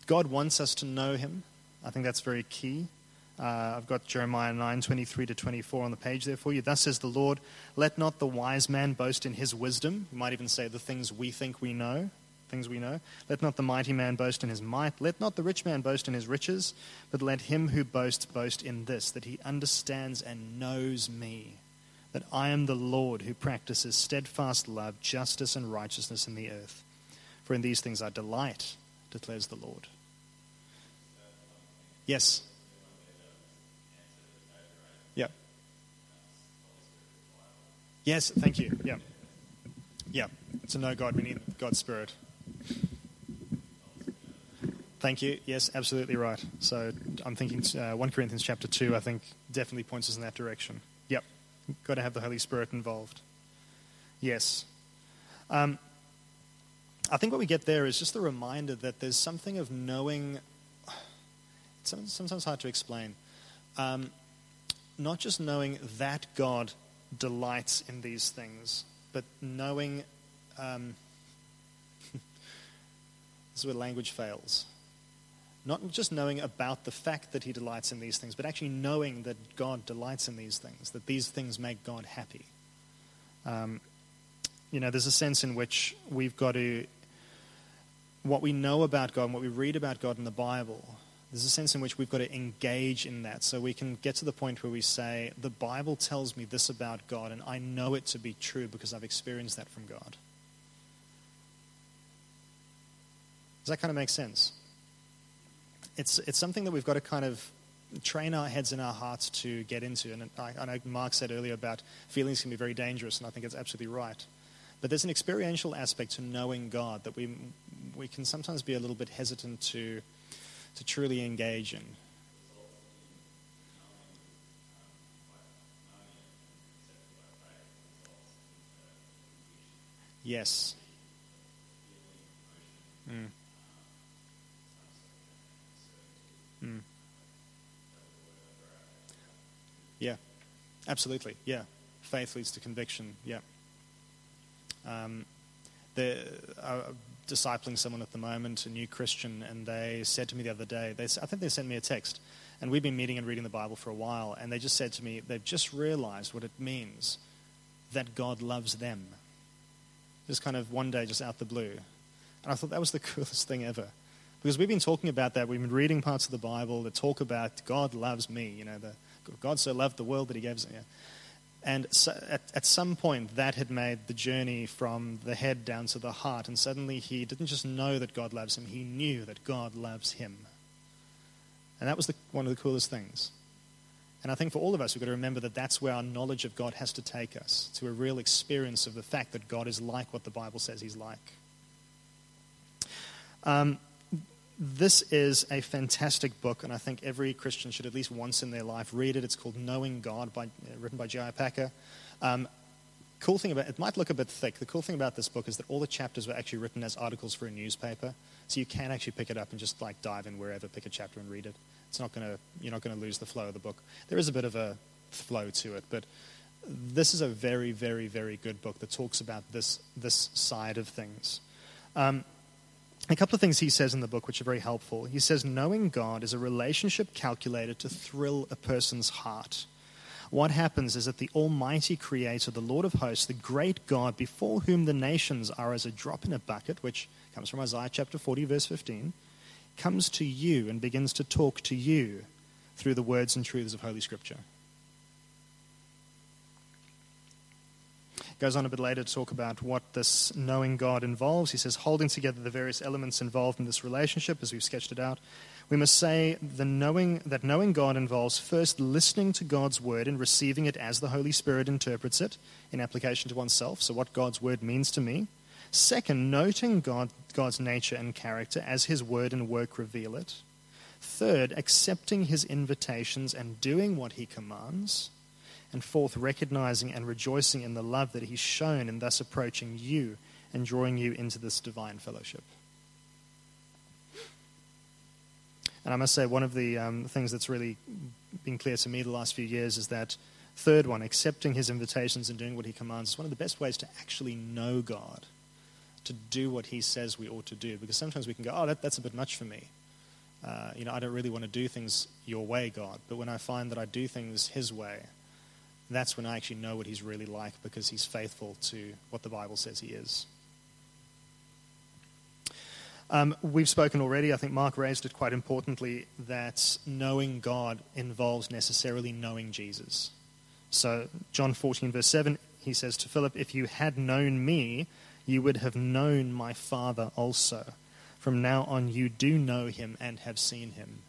God wants us to know Him. I think that's very key. Uh, I've got Jeremiah 9, 23 to 24 on the page there for you. Thus says the Lord, let not the wise man boast in his wisdom. You might even say the things we think we know, things we know. Let not the mighty man boast in his might. Let not the rich man boast in his riches, but let him who boasts boast in this, that he understands and knows me, that I am the Lord who practices steadfast love, justice, and righteousness in the earth. For in these things I delight, declares the Lord. Yes. Yeah. Yes, thank you. Yeah. Yeah. To know God, we need God's Spirit. Thank you. Yes, absolutely right. So I'm thinking uh, 1 Corinthians chapter 2, I think, definitely points us in that direction. Yep. Got to have the Holy Spirit involved. Yes. Um, I think what we get there is just the reminder that there's something of knowing. It's sometimes hard to explain. Um, not just knowing that God delights in these things, but knowing um, this is where language fails. Not just knowing about the fact that He delights in these things, but actually knowing that God delights in these things, that these things make God happy. Um, you know, there's a sense in which we've got to, what we know about God and what we read about God in the Bible, there's a sense in which we've got to engage in that so we can get to the point where we say, the Bible tells me this about God, and I know it to be true because I've experienced that from God. Does that kind of make sense? It's, it's something that we've got to kind of train our heads and our hearts to get into. And I, I know Mark said earlier about feelings can be very dangerous, and I think it's absolutely right. But there's an experiential aspect to knowing God that we, we can sometimes be a little bit hesitant to, to truly engage in. Yes. Mm. Mm. Yeah, absolutely. Yeah. Faith leads to conviction. Yeah. Um, they're uh, discipling someone at the moment, a new Christian, and they said to me the other day, they, I think they sent me a text, and we've been meeting and reading the Bible for a while, and they just said to me, they've just realized what it means that God loves them. Just kind of one day, just out the blue. And I thought that was the coolest thing ever. Because we've been talking about that. We've been reading parts of the Bible that talk about God loves me. You know, the, God so loved the world that he gave us. Yeah. And so at, at some point, that had made the journey from the head down to the heart. And suddenly he didn't just know that God loves him, he knew that God loves him. And that was the, one of the coolest things. And I think for all of us, we've got to remember that that's where our knowledge of God has to take us to a real experience of the fact that God is like what the Bible says he's like. Um, this is a fantastic book, and I think every Christian should at least once in their life read it. It's called Knowing God, by, uh, written by J.I. Packer. Um, cool thing about it might look a bit thick. The cool thing about this book is that all the chapters were actually written as articles for a newspaper, so you can actually pick it up and just like dive in wherever, pick a chapter and read it. It's not to you're not to lose the flow of the book. There is a bit of a flow to it, but this is a very, very, very good book that talks about this this side of things. Um, a couple of things he says in the book which are very helpful. He says, Knowing God is a relationship calculated to thrill a person's heart. What happens is that the Almighty Creator, the Lord of hosts, the great God, before whom the nations are as a drop in a bucket, which comes from Isaiah chapter 40, verse 15, comes to you and begins to talk to you through the words and truths of Holy Scripture. Goes on a bit later to talk about what this knowing God involves. He says, holding together the various elements involved in this relationship, as we've sketched it out. We must say the knowing, that knowing God involves first listening to God's word and receiving it as the Holy Spirit interprets it in application to oneself, so what God's word means to me. Second, noting God, God's nature and character as his word and work reveal it. Third, accepting his invitations and doing what he commands. And fourth, recognizing and rejoicing in the love that he's shown in thus approaching you and drawing you into this divine fellowship. And I must say, one of the um, things that's really been clear to me the last few years is that third one, accepting his invitations and doing what he commands, is one of the best ways to actually know God, to do what he says we ought to do. Because sometimes we can go, oh, that, that's a bit much for me. Uh, you know, I don't really want to do things your way, God. But when I find that I do things his way, that's when I actually know what he's really like because he's faithful to what the Bible says he is. Um, we've spoken already, I think Mark raised it quite importantly, that knowing God involves necessarily knowing Jesus. So, John 14, verse 7, he says to Philip, If you had known me, you would have known my Father also. From now on, you do know him and have seen him.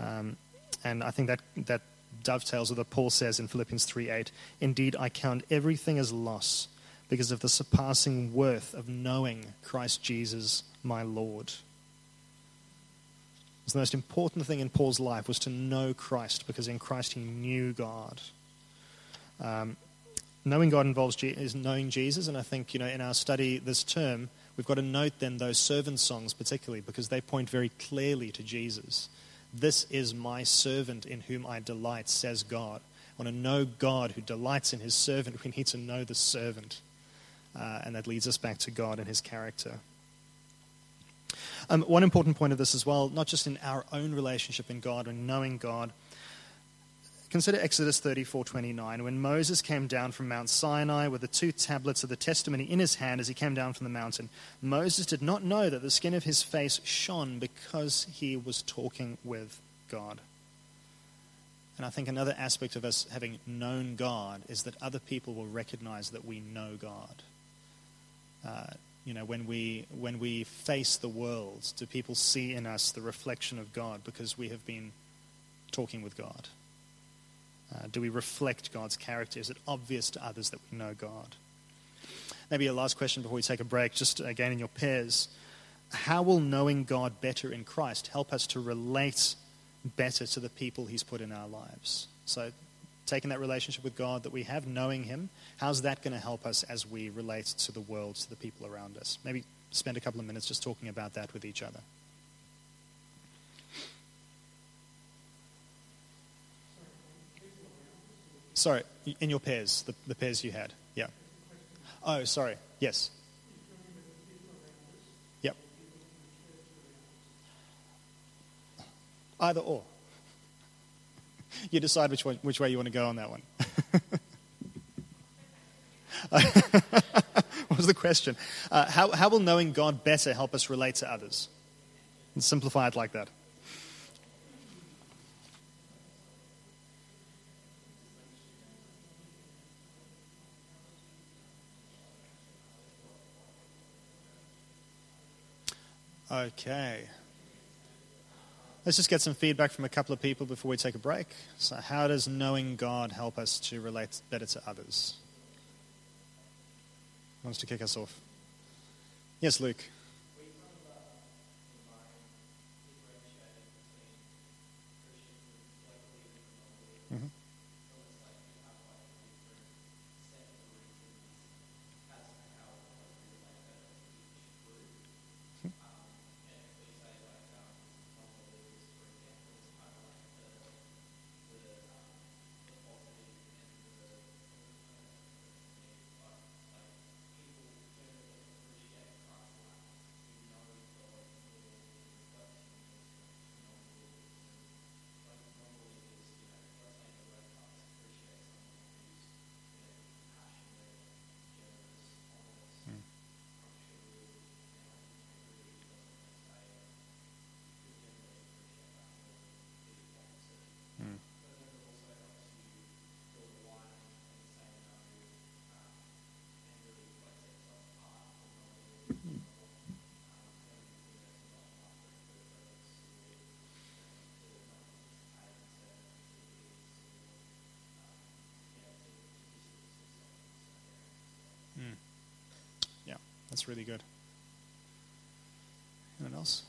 Um, and I think that, that dovetails with what Paul says in Philippians 3 8. Indeed, I count everything as loss because of the surpassing worth of knowing Christ Jesus, my Lord. the most important thing in Paul's life was to know Christ because in Christ he knew God. Um, knowing God involves G- is knowing Jesus, and I think you know in our study this term we've got to note then those servant songs particularly because they point very clearly to Jesus. This is my servant in whom I delight, says God. I want to know God who delights in his servant. We need to know the servant. uh, and that leads us back to God and His character. Um, one important point of this as well, not just in our own relationship in God and knowing God. Consider Exodus 34:29 when Moses came down from Mount Sinai with the two tablets of the testimony in his hand as he came down from the mountain. Moses did not know that the skin of his face shone because he was talking with God. And I think another aspect of us having known God is that other people will recognize that we know God. Uh, you know, when we, when we face the world, do people see in us the reflection of God because we have been talking with God? Uh, do we reflect God's character? Is it obvious to others that we know God? Maybe a last question before we take a break, just again in your pairs. How will knowing God better in Christ help us to relate better to the people He's put in our lives? So, taking that relationship with God that we have, knowing Him, how's that going to help us as we relate to the world, to the people around us? Maybe spend a couple of minutes just talking about that with each other. Sorry, in your pairs, the, the pairs you had. Yeah. Oh, sorry. Yes. Yep. Either or. You decide which, one, which way you want to go on that one. what was the question? Uh, how, how will knowing God better help us relate to others? And simplify it like that. Okay. Let's just get some feedback from a couple of people before we take a break. So, how does knowing God help us to relate better to others? Wants to kick us off? Yes, Luke. That's really good. Anyone else?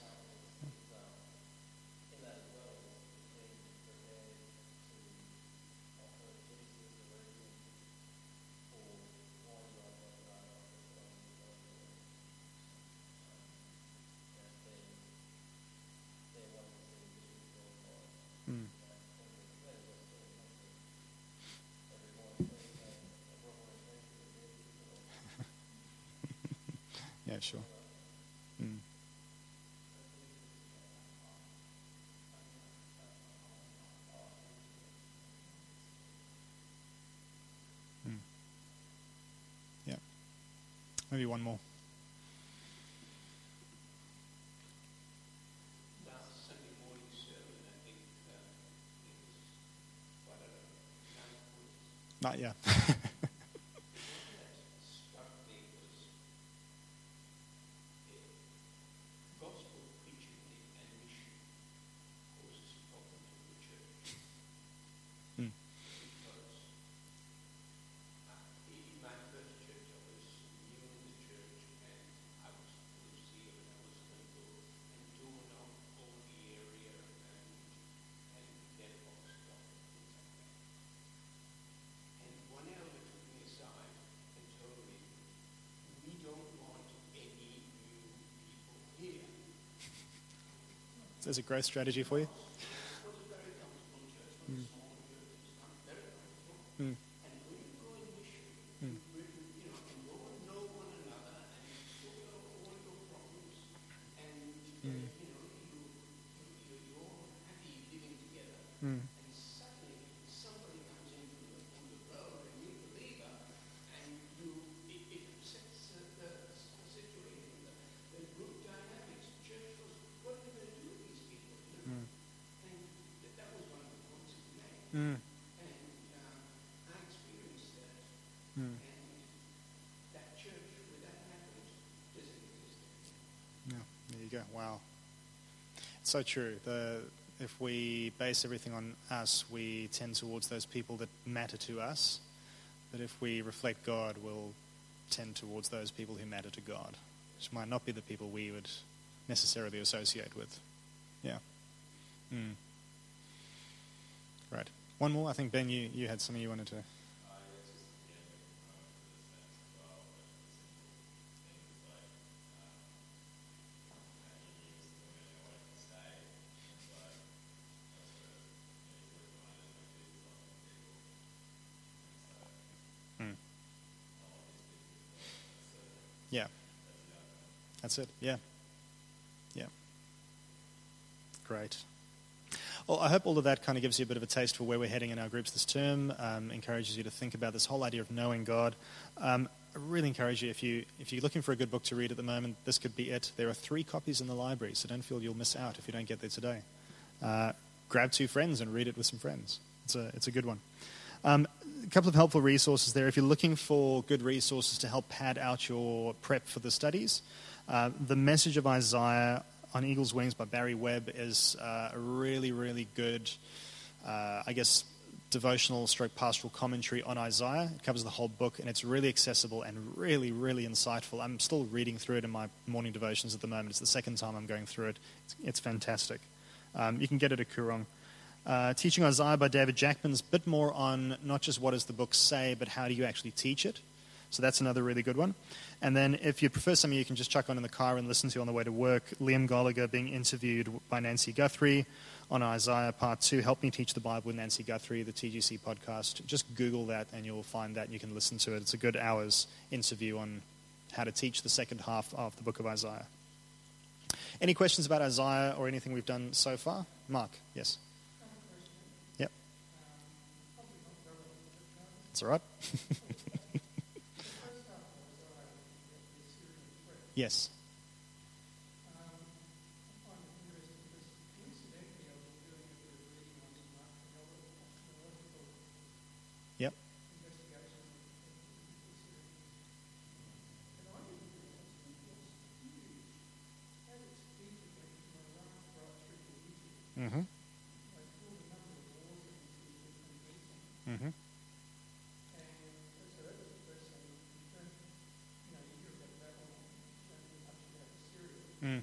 Yeah, sure. Mm. Mm. Yeah. Maybe one more. Not Sunday morning sermon, I think, uh, it was quite a example Not yet. that struck me was uh, gospel preaching and mission causes problems in the church. Mm. Because uh, in my first church, I was new in the church and I was full of zeal and I was going to go and do out all the area and, and get box stuff and things like that. And one elder took me aside and told me, we don't want any new people here. There's a growth strategy for you. It was a very comfortable church, not a small church, it's not very comfortable. Mm. And when you go in mission, you, really, you know, can go and know You know, you, you, you're all happy living together, Mm. and suddenly somebody comes in from the, from the road, a new believer, and you, it, it upsets the, the, the situation, the, the group dynamics. The church goes, what are we going to do with these people? You know? And that, that was one of the points he made. Mm. And um, I experienced that. Mm. And that church where that happened doesn't exist. Yeah, there you go. Wow. It's so true. The, if we base everything on us, we tend towards those people that matter to us. But if we reflect God, we'll tend towards those people who matter to God, which might not be the people we would necessarily associate with. Yeah. Mm. Right. One more. I think, Ben, you, you had something you wanted to. Mm. Yeah. That's it. Yeah. Yeah. Great. Well, I hope all of that kind of gives you a bit of a taste for where we're heading in our groups this term. Um, encourages you to think about this whole idea of knowing God. Um, I really encourage you if you if you're looking for a good book to read at the moment, this could be it. There are three copies in the library, so don't feel you'll miss out if you don't get there today. Uh, grab two friends and read it with some friends. It's a it's a good one. Um, a couple of helpful resources there. If you're looking for good resources to help pad out your prep for the studies, uh, the message of Isaiah on Eagle's Wings by Barry Webb is uh, a really, really good, uh, I guess, devotional stroke pastoral commentary on Isaiah. It covers the whole book and it's really accessible and really, really insightful. I'm still reading through it in my morning devotions at the moment. It's the second time I'm going through it. It's, it's fantastic. Um, you can get it at Koorong. Uh, Teaching Isaiah by David Jackman's a bit more on not just what does the book say, but how do you actually teach it. So that's another really good one. And then if you prefer something you can just chuck on in the car and listen to on the way to work, Liam Goligher being interviewed by Nancy Guthrie on Isaiah Part 2, Help Me Teach the Bible with Nancy Guthrie, the TGC podcast. Just Google that and you'll find that and you can listen to it. It's a good hour's interview on how to teach the second half of the book of Isaiah. Any questions about Isaiah or anything we've done so far? Mark, yes. Yep. That's all right. yes. Yep. Mm-hmm. Mm-hmm. Mm.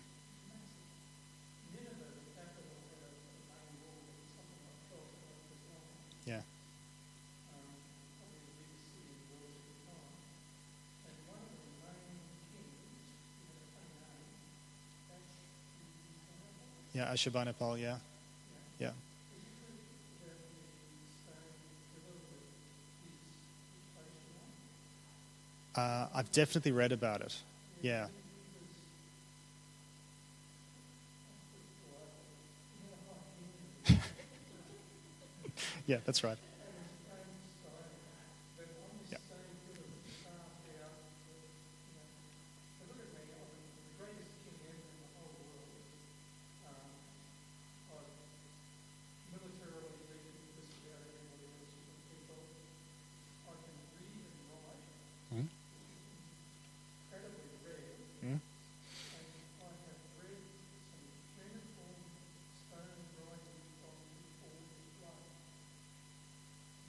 Yeah. Yeah, Ashurbanipal, yeah. Yeah. Uh, I've definitely read about it. Yeah. Yeah, that's right. Yeah. Hmm? Hmm?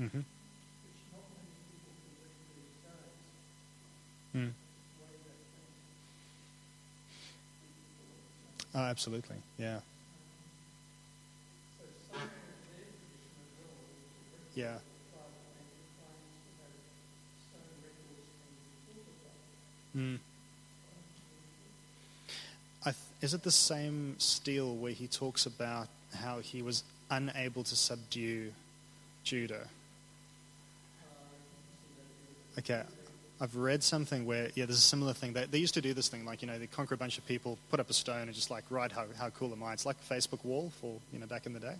Mm-hmm. Mm. Oh, absolutely. Yeah. Yeah. Mm. Th- is it the same stele where he talks about how he was unable to subdue Judah? Okay. I've read something where, yeah, there's a similar thing. They, they used to do this thing, like, you know, they conquer a bunch of people, put up a stone, and just like, write how, how cool am I? It's like a Facebook wall for, you know, back in the day.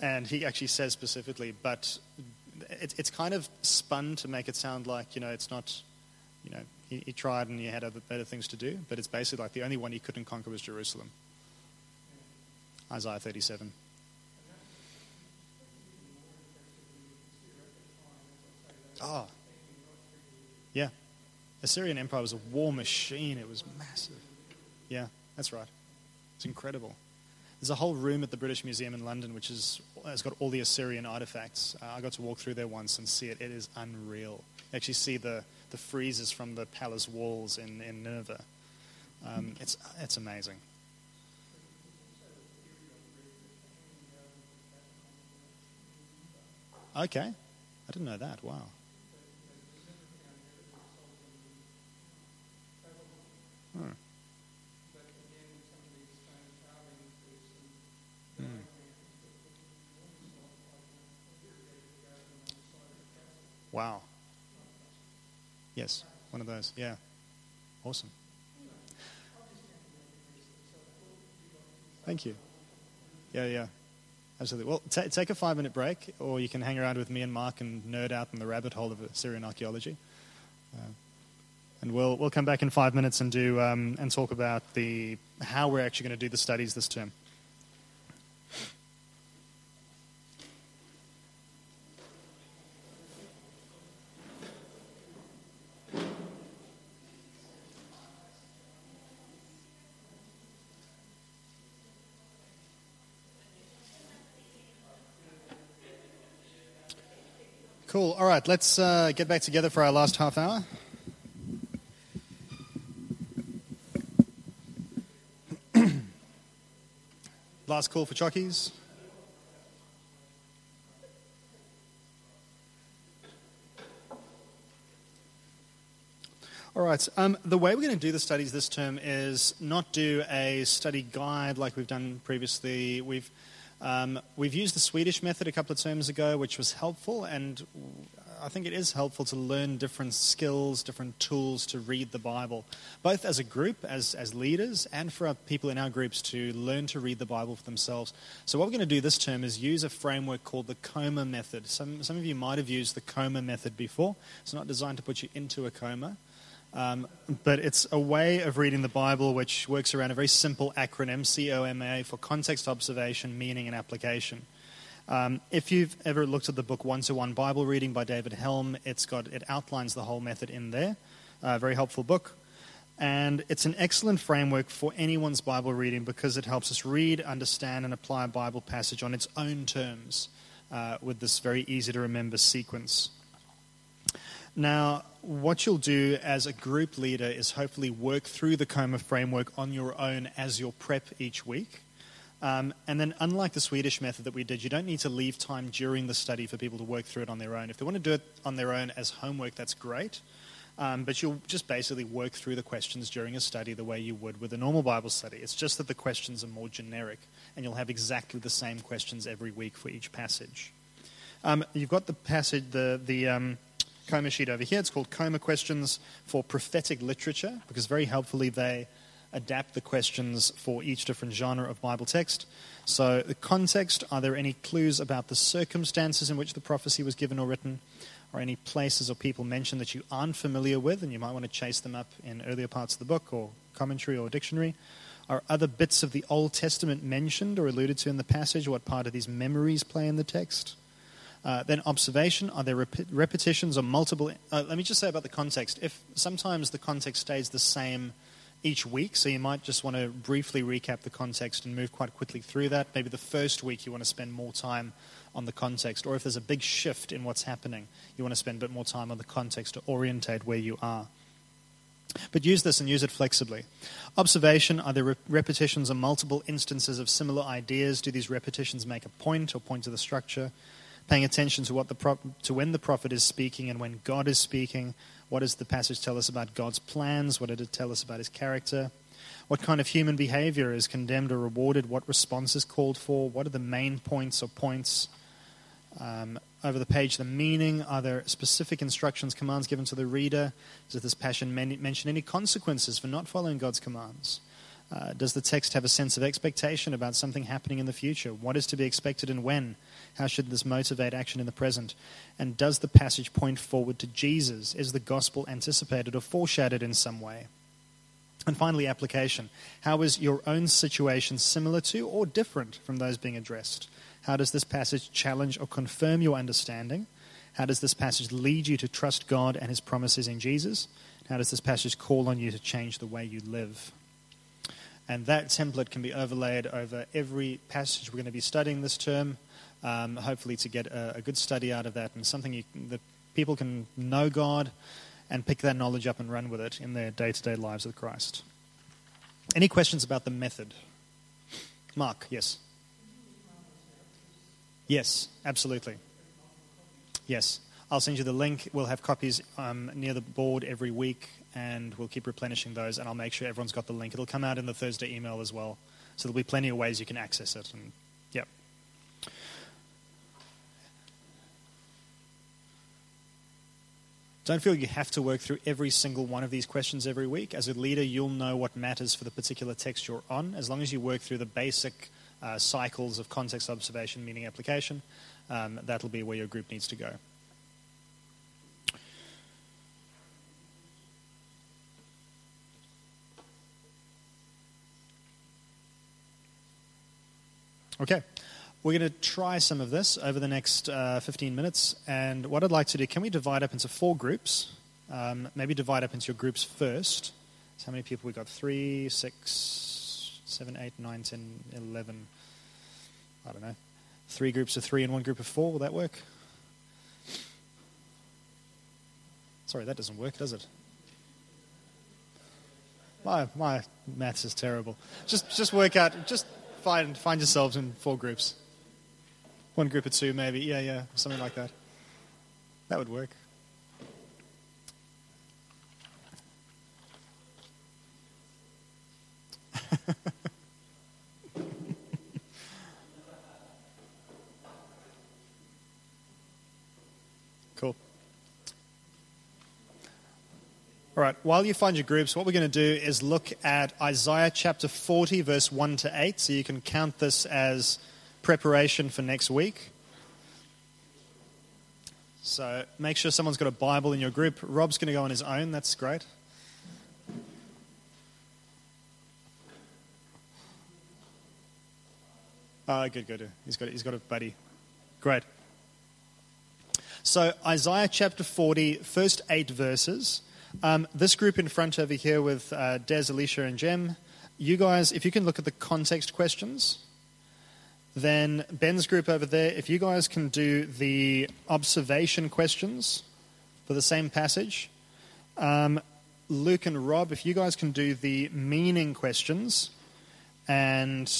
And he actually says specifically, but it, it's kind of spun to make it sound like, you know, it's not, you know, he, he tried and he had other better things to do, but it's basically like the only one he couldn't conquer was Jerusalem. Isaiah 37. Oh, yeah. The Assyrian Empire was a war machine. It was massive. Yeah, that's right. It's incredible. There's a whole room at the British Museum in London which is, has got all the Assyrian artifacts. Uh, I got to walk through there once and see it. It is unreal. You actually see the, the friezes from the palace walls in, in Nineveh. Um, it's, it's amazing. Okay. I didn't know that. Wow. Hmm. Wow. Yes, one of those. Yeah. Awesome. Thank you. Yeah, yeah. Absolutely. Well, ta take a five minute break, or you can hang around with me and Mark and nerd out in the rabbit hole of Assyrian archaeology. Uh, and we'll, we'll come back in five minutes and, do, um, and talk about the, how we're actually going to do the studies this term. Cool. All right, let's uh, get back together for our last half hour. Last call for chockies. All right. Um, the way we're going to do the studies this term is not do a study guide like we've done previously. We've um, we've used the Swedish method a couple of terms ago, which was helpful, and I think it is helpful to learn different skills, different tools to read the Bible, both as a group, as, as leaders, and for people in our groups to learn to read the Bible for themselves. So, what we're going to do this term is use a framework called the coma method. Some, some of you might have used the coma method before. It's not designed to put you into a coma. Um, but it's a way of reading the Bible which works around a very simple acronym, COMA, for context, observation, meaning, and application. Um, if you've ever looked at the book One to One Bible Reading by David Helm, it's got it outlines the whole method in there. Uh, very helpful book, and it's an excellent framework for anyone's Bible reading because it helps us read, understand, and apply a Bible passage on its own terms uh, with this very easy to remember sequence. Now, what you'll do as a group leader is hopefully work through the COMA framework on your own as your prep each week. Um, and then, unlike the Swedish method that we did, you don't need to leave time during the study for people to work through it on their own. If they want to do it on their own as homework, that's great. Um, but you'll just basically work through the questions during a study the way you would with a normal Bible study. It's just that the questions are more generic, and you'll have exactly the same questions every week for each passage. Um, you've got the passage, the, the um, coma sheet over here. It's called Coma Questions for Prophetic Literature, because very helpfully they adapt the questions for each different genre of Bible text. So, the context are there any clues about the circumstances in which the prophecy was given or written, or any places or people mentioned that you aren't familiar with and you might want to chase them up in earlier parts of the book or commentary or dictionary? Are other bits of the Old Testament mentioned or alluded to in the passage? What part of these memories play in the text? Uh, then observation, are there rep- repetitions or multiple? Uh, let me just say about the context. If sometimes the context stays the same each week, so you might just want to briefly recap the context and move quite quickly through that. Maybe the first week you want to spend more time on the context, or if there's a big shift in what's happening, you want to spend a bit more time on the context to orientate where you are. But use this and use it flexibly. Observation are there repetitions or multiple instances of similar ideas? Do these repetitions make a point or point to the structure? Paying attention to, what the pro- to when the prophet is speaking and when God is speaking. What does the passage tell us about God's plans? What did it tell us about his character? What kind of human behavior is condemned or rewarded? What response is called for? What are the main points or points? Um, over the page the meaning? Are there specific instructions, commands given to the reader? Does this passion men- mention any consequences for not following God's commands? Uh, does the text have a sense of expectation about something happening in the future? What is to be expected and when? How should this motivate action in the present? And does the passage point forward to Jesus? Is the gospel anticipated or foreshadowed in some way? And finally, application. How is your own situation similar to or different from those being addressed? How does this passage challenge or confirm your understanding? How does this passage lead you to trust God and his promises in Jesus? How does this passage call on you to change the way you live? And that template can be overlaid over every passage we're going to be studying this term, um, hopefully to get a, a, good study out of that and something you, that people can know God and pick that knowledge up and run with it in their day to day lives with Christ. Any questions about the method? Mark, yes. Yes, absolutely. Yes. I'll send you the link. We'll have copies um, near the board every week, and we'll keep replenishing those. And I'll make sure everyone's got the link. It'll come out in the Thursday email as well, so there'll be plenty of ways you can access it. And yep. Don't feel you have to work through every single one of these questions every week. As a leader, you'll know what matters for the particular text you're on. As long as you work through the basic uh, cycles of context observation, meaning application, um, that'll be where your group needs to go. Okay, we're going to try some of this over the next uh, 15 minutes. And what I'd like to do, can we divide up into four groups? Um, maybe divide up into your groups first. So, how many people we got? Three, six, seven, eight, nine, ten, eleven. I don't know. Three groups of three and one group of four. Will that work? Sorry, that doesn't work, does it? My my maths is terrible. Just just work out. Just find find yourselves in four groups. One group of two, maybe. Yeah, yeah, something like that. That would work. cool. All right, while you find your groups, what we're going to do is look at Isaiah chapter 40, verse 1 to 8. So you can count this as preparation for next week. So make sure someone's got a Bible in your group. Rob's going to go on his own. That's great. Oh, good, good. He's got, he's got a buddy. Great. So, Isaiah chapter 40, first eight verses. Um, this group in front over here with uh, Des, Alicia, and Jem, you guys, if you can look at the context questions. Then Ben's group over there, if you guys can do the observation questions for the same passage. Um, Luke and Rob, if you guys can do the meaning questions. And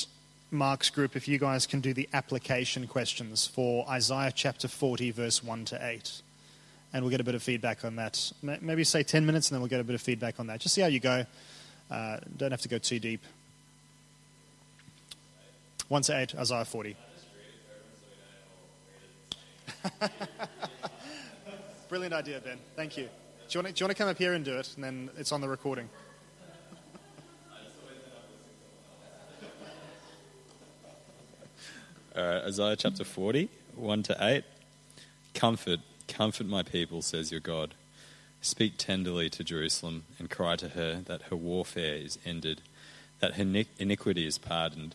Mark's group, if you guys can do the application questions for Isaiah chapter 40, verse 1 to 8. And we'll get a bit of feedback on that. Maybe say 10 minutes and then we'll get a bit of feedback on that. Just see how you go. Uh, don't have to go too deep. 1 to 8, Isaiah 40. Brilliant idea, Ben. Thank you. Do you, want to, do you want to come up here and do it, and then it's on the recording? All right, uh, Isaiah chapter 40, 1 to 8. Comfort, comfort my people, says your God. Speak tenderly to Jerusalem and cry to her that her warfare is ended, that her iniquity is pardoned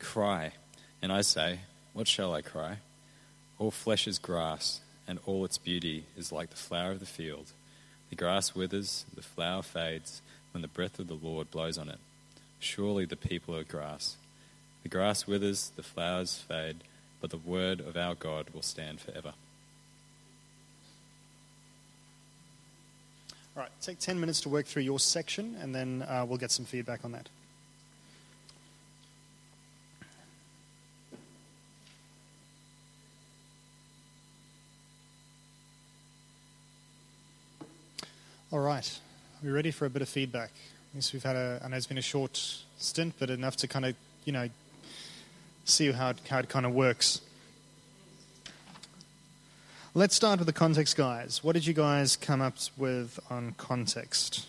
Cry. And I say, What shall I cry? All flesh is grass, and all its beauty is like the flower of the field. The grass withers, the flower fades, when the breath of the Lord blows on it. Surely the people are grass. The grass withers, the flowers fade, but the word of our God will stand forever. All right, take 10 minutes to work through your section, and then uh, we'll get some feedback on that. All right, are we ready for a bit of feedback? Yes, we've had a, I know it's been a short stint, but enough to kind of, you know, see how it, how it kind of works. Let's start with the context, guys. What did you guys come up with on context?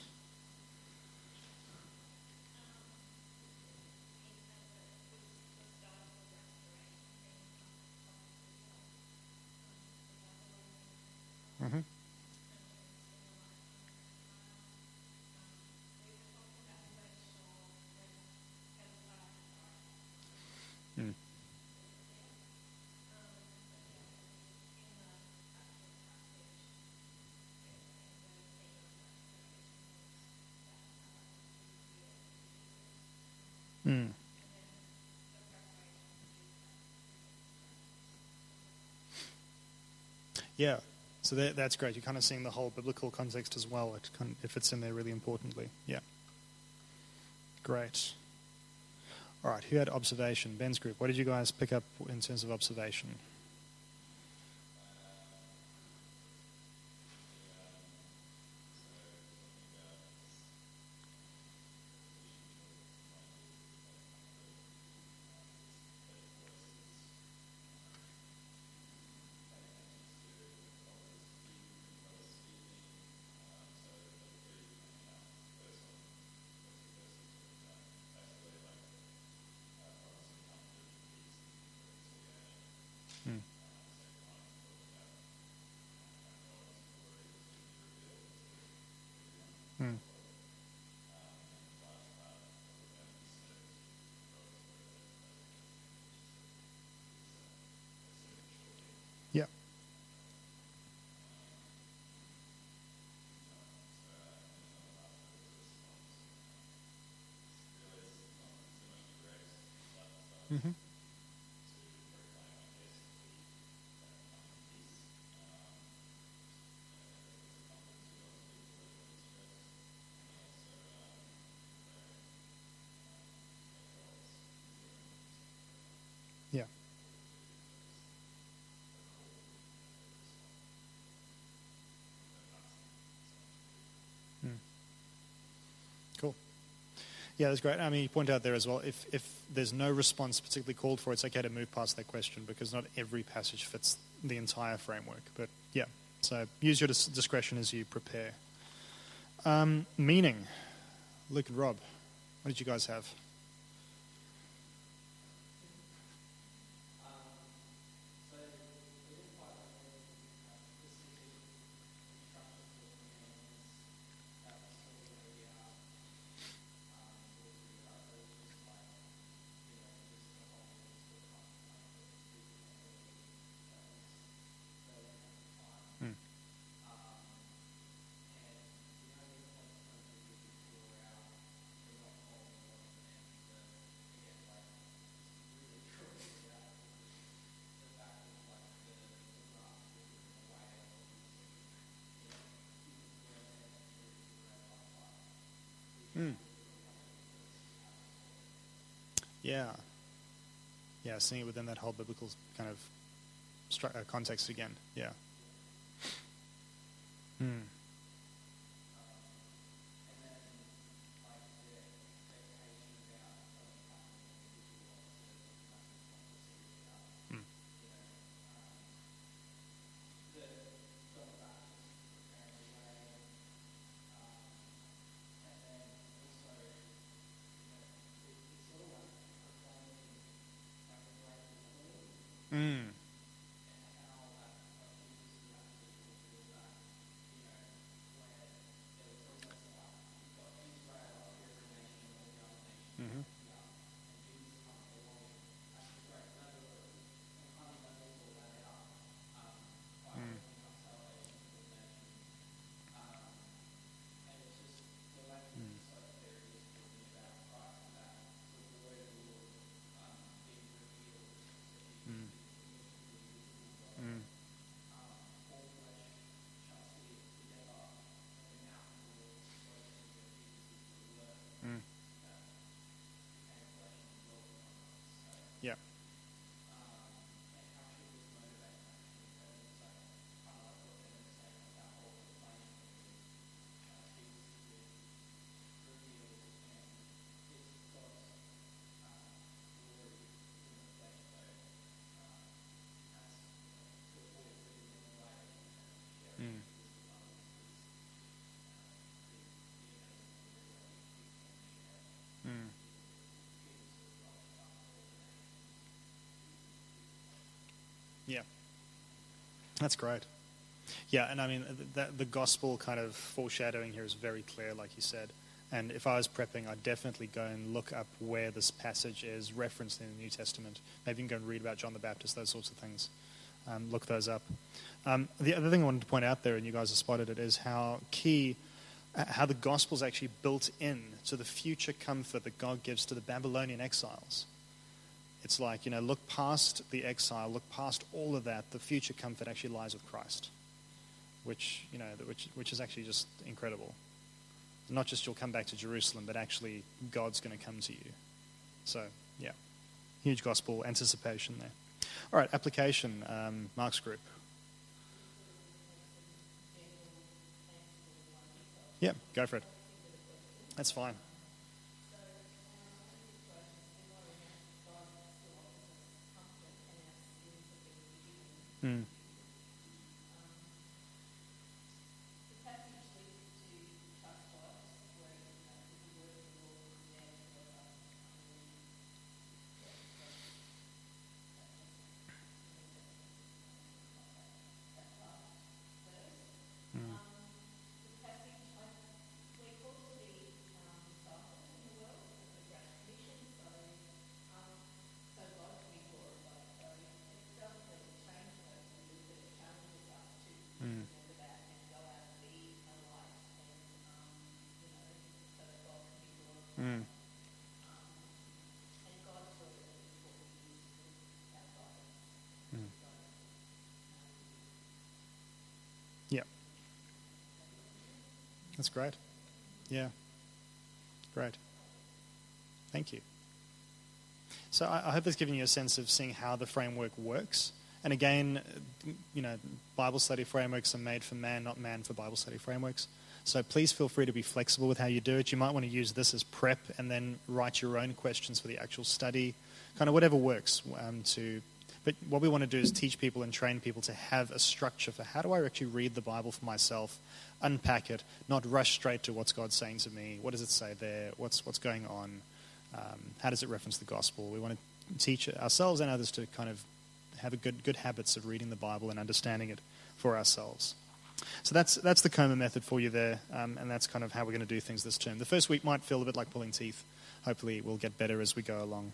hmm Mm. Mm. Yeah, so that, that's great. You're kind of seeing the whole biblical context as well. It, kind it fits in there really importantly. Yeah. Great. All right, who had observation? Ben's group. What did you guys pick up in terms of observation? Mm-hmm. Yeah, that's great. I mean, you point out there as well, if, if there's no response particularly called for, it's okay to move past that question because not every passage fits the entire framework. But yeah, so use your dis- discretion as you prepare. Um, meaning, Luke and Rob, what did you guys have? Yeah. Yeah, seeing it within that whole biblical kind of uh, context again. Yeah. Hmm. That's great. Yeah, and I mean, th- that, the gospel kind of foreshadowing here is very clear, like you said. And if I was prepping, I'd definitely go and look up where this passage is referenced in the New Testament. Maybe you can go and read about John the Baptist, those sorts of things. Um, look those up. Um, the other thing I wanted to point out there, and you guys have spotted it, is how key, uh, how the gospel is actually built in to the future comfort that God gives to the Babylonian exiles. It's like, you know, look past the exile, look past all of that. The future comfort actually lies with Christ, which, you know, which, which is actually just incredible. Not just you'll come back to Jerusalem, but actually God's going to come to you. So, yeah, huge gospel anticipation there. All right, application, um, Mark's group. Yeah, go for it. That's fine. Mm. That's great. Yeah. Great. Thank you. So I, I hope that's given you a sense of seeing how the framework works. And again, you know, Bible study frameworks are made for man, not man for Bible study frameworks. So please feel free to be flexible with how you do it. You might want to use this as prep and then write your own questions for the actual study, kind of whatever works. Um, to, but what we want to do is teach people and train people to have a structure for how do I actually read the Bible for myself, unpack it, not rush straight to what's God saying to me. What does it say there? What's what's going on? Um, how does it reference the gospel? We want to teach ourselves and others to kind of have a good good habits of reading the Bible and understanding it for ourselves. So that's that's the Coma method for you there, um, and that's kind of how we're going to do things this term. The first week might feel a bit like pulling teeth. Hopefully, we'll get better as we go along.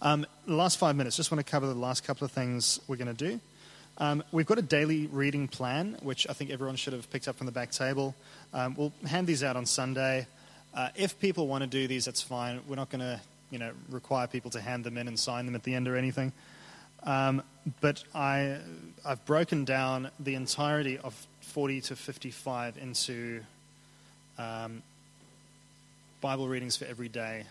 Um, the last five minutes, just want to cover the last couple of things we're going to do. Um, we've got a daily reading plan, which I think everyone should have picked up from the back table. Um, we'll hand these out on Sunday. Uh, if people want to do these, that's fine. We're not going to, you know, require people to hand them in and sign them at the end or anything. Um, but I, I've broken down the entirety of 40 to 55 into um, Bible readings for every day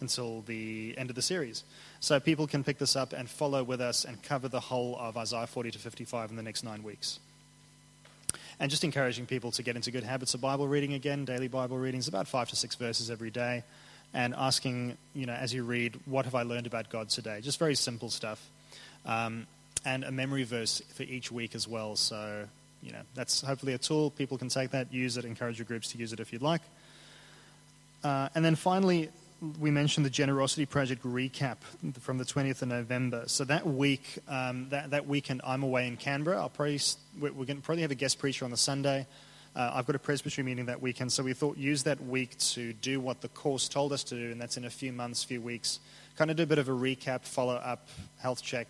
until the end of the series. So people can pick this up and follow with us and cover the whole of Isaiah 40 to 55 in the next nine weeks. And just encouraging people to get into good habits of Bible reading again, daily Bible readings, about five to six verses every day, and asking, you know, as you read, what have I learned about God today? Just very simple stuff. Um, and a memory verse for each week as well. So, you know, that's hopefully a tool. People can take that, use it, encourage your groups to use it if you'd like. Uh, and then finally, we mentioned the Generosity Project recap from the 20th of November. So that week, um, that, that weekend, I'm away in Canberra. I'll probably, we're going to probably have a guest preacher on the Sunday. Uh, I've got a presbytery meeting that weekend, so we thought use that week to do what the course told us to do, and that's in a few months, few weeks. Kind of do a bit of a recap, follow up, health check,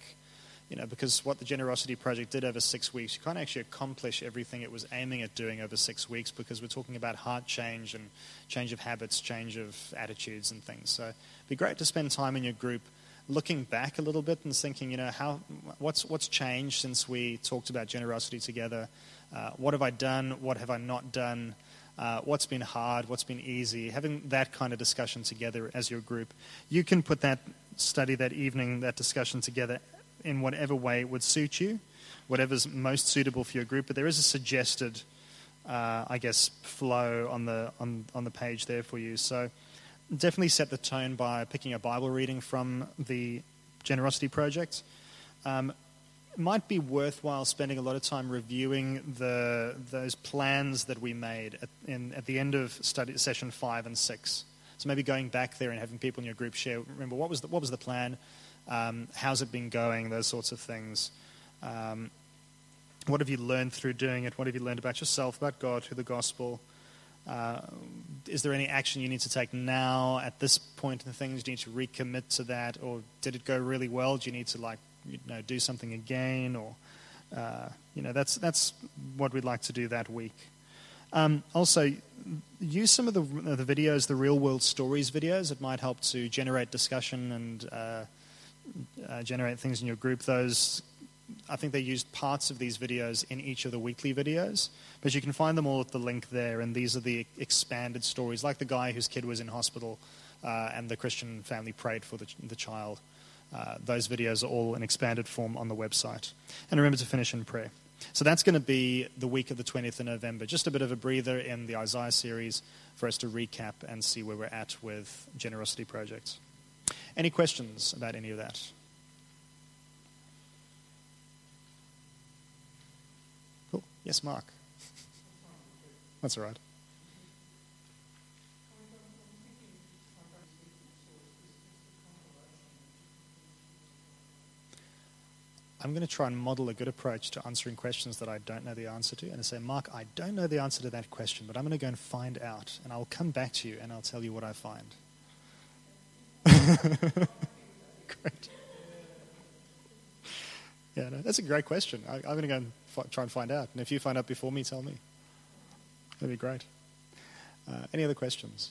you know, because what the Generosity Project did over six weeks, you can't actually accomplish everything it was aiming at doing over six weeks because we're talking about heart change and change of habits, change of attitudes and things. So it'd be great to spend time in your group looking back a little bit and thinking, you know, how, what's, what's changed since we talked about generosity together? Uh, what have I done? What have I not done? Uh, what's been hard? What's been easy? Having that kind of discussion together as your group. You can put that study that evening, that discussion together in whatever way would suit you, whatever's most suitable for your group. But there is a suggested, uh, I guess, flow on the on on the page there for you. So definitely set the tone by picking a Bible reading from the Generosity Project. Um, might be worthwhile spending a lot of time reviewing the those plans that we made at, in, at the end of study session five and six. So maybe going back there and having people in your group share. Remember what was the, what was the plan? Um, how's it been going? Those sorts of things. Um, what have you learned through doing it? What have you learned about yourself, about God, through the gospel? Uh, is there any action you need to take now at this point in the things? Do you need to recommit to that, or did it go really well? Do you need to like you know do something again, or uh, you know that's that's what we'd like to do that week. Um, also, use some of the the videos, the real world stories videos. It might help to generate discussion and uh, uh, generate things in your group. Those I think they used parts of these videos in each of the weekly videos, but you can find them all at the link there. And these are the expanded stories, like the guy whose kid was in hospital uh, and the Christian family prayed for the, the child. Uh, those videos are all in expanded form on the website. And remember to finish in prayer. So that's going to be the week of the 20th of November. Just a bit of a breather in the Isaiah series for us to recap and see where we're at with Generosity Project. Any questions about any of that? Cool. Yes, Mark. That's all right. I'm going to try and model a good approach to answering questions that I don't know the answer to. And I say, Mark, I don't know the answer to that question, but I'm going to go and find out. And I'll come back to you and I'll tell you what I find. Great. Yeah, no, that's a great question. I, I'm going to go and fi- try and find out. And if you find out before me, tell me. That'd be great. Uh, any other questions?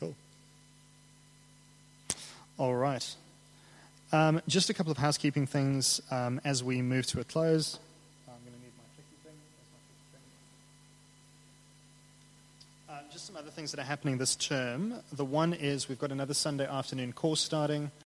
Cool. All right. Um, just a couple of housekeeping things um, as we move to a close. I'm going to need my clicky thing. Where's my clicky thing? Um, just some other things that are happening this term. The one is we've got another Sunday afternoon course starting.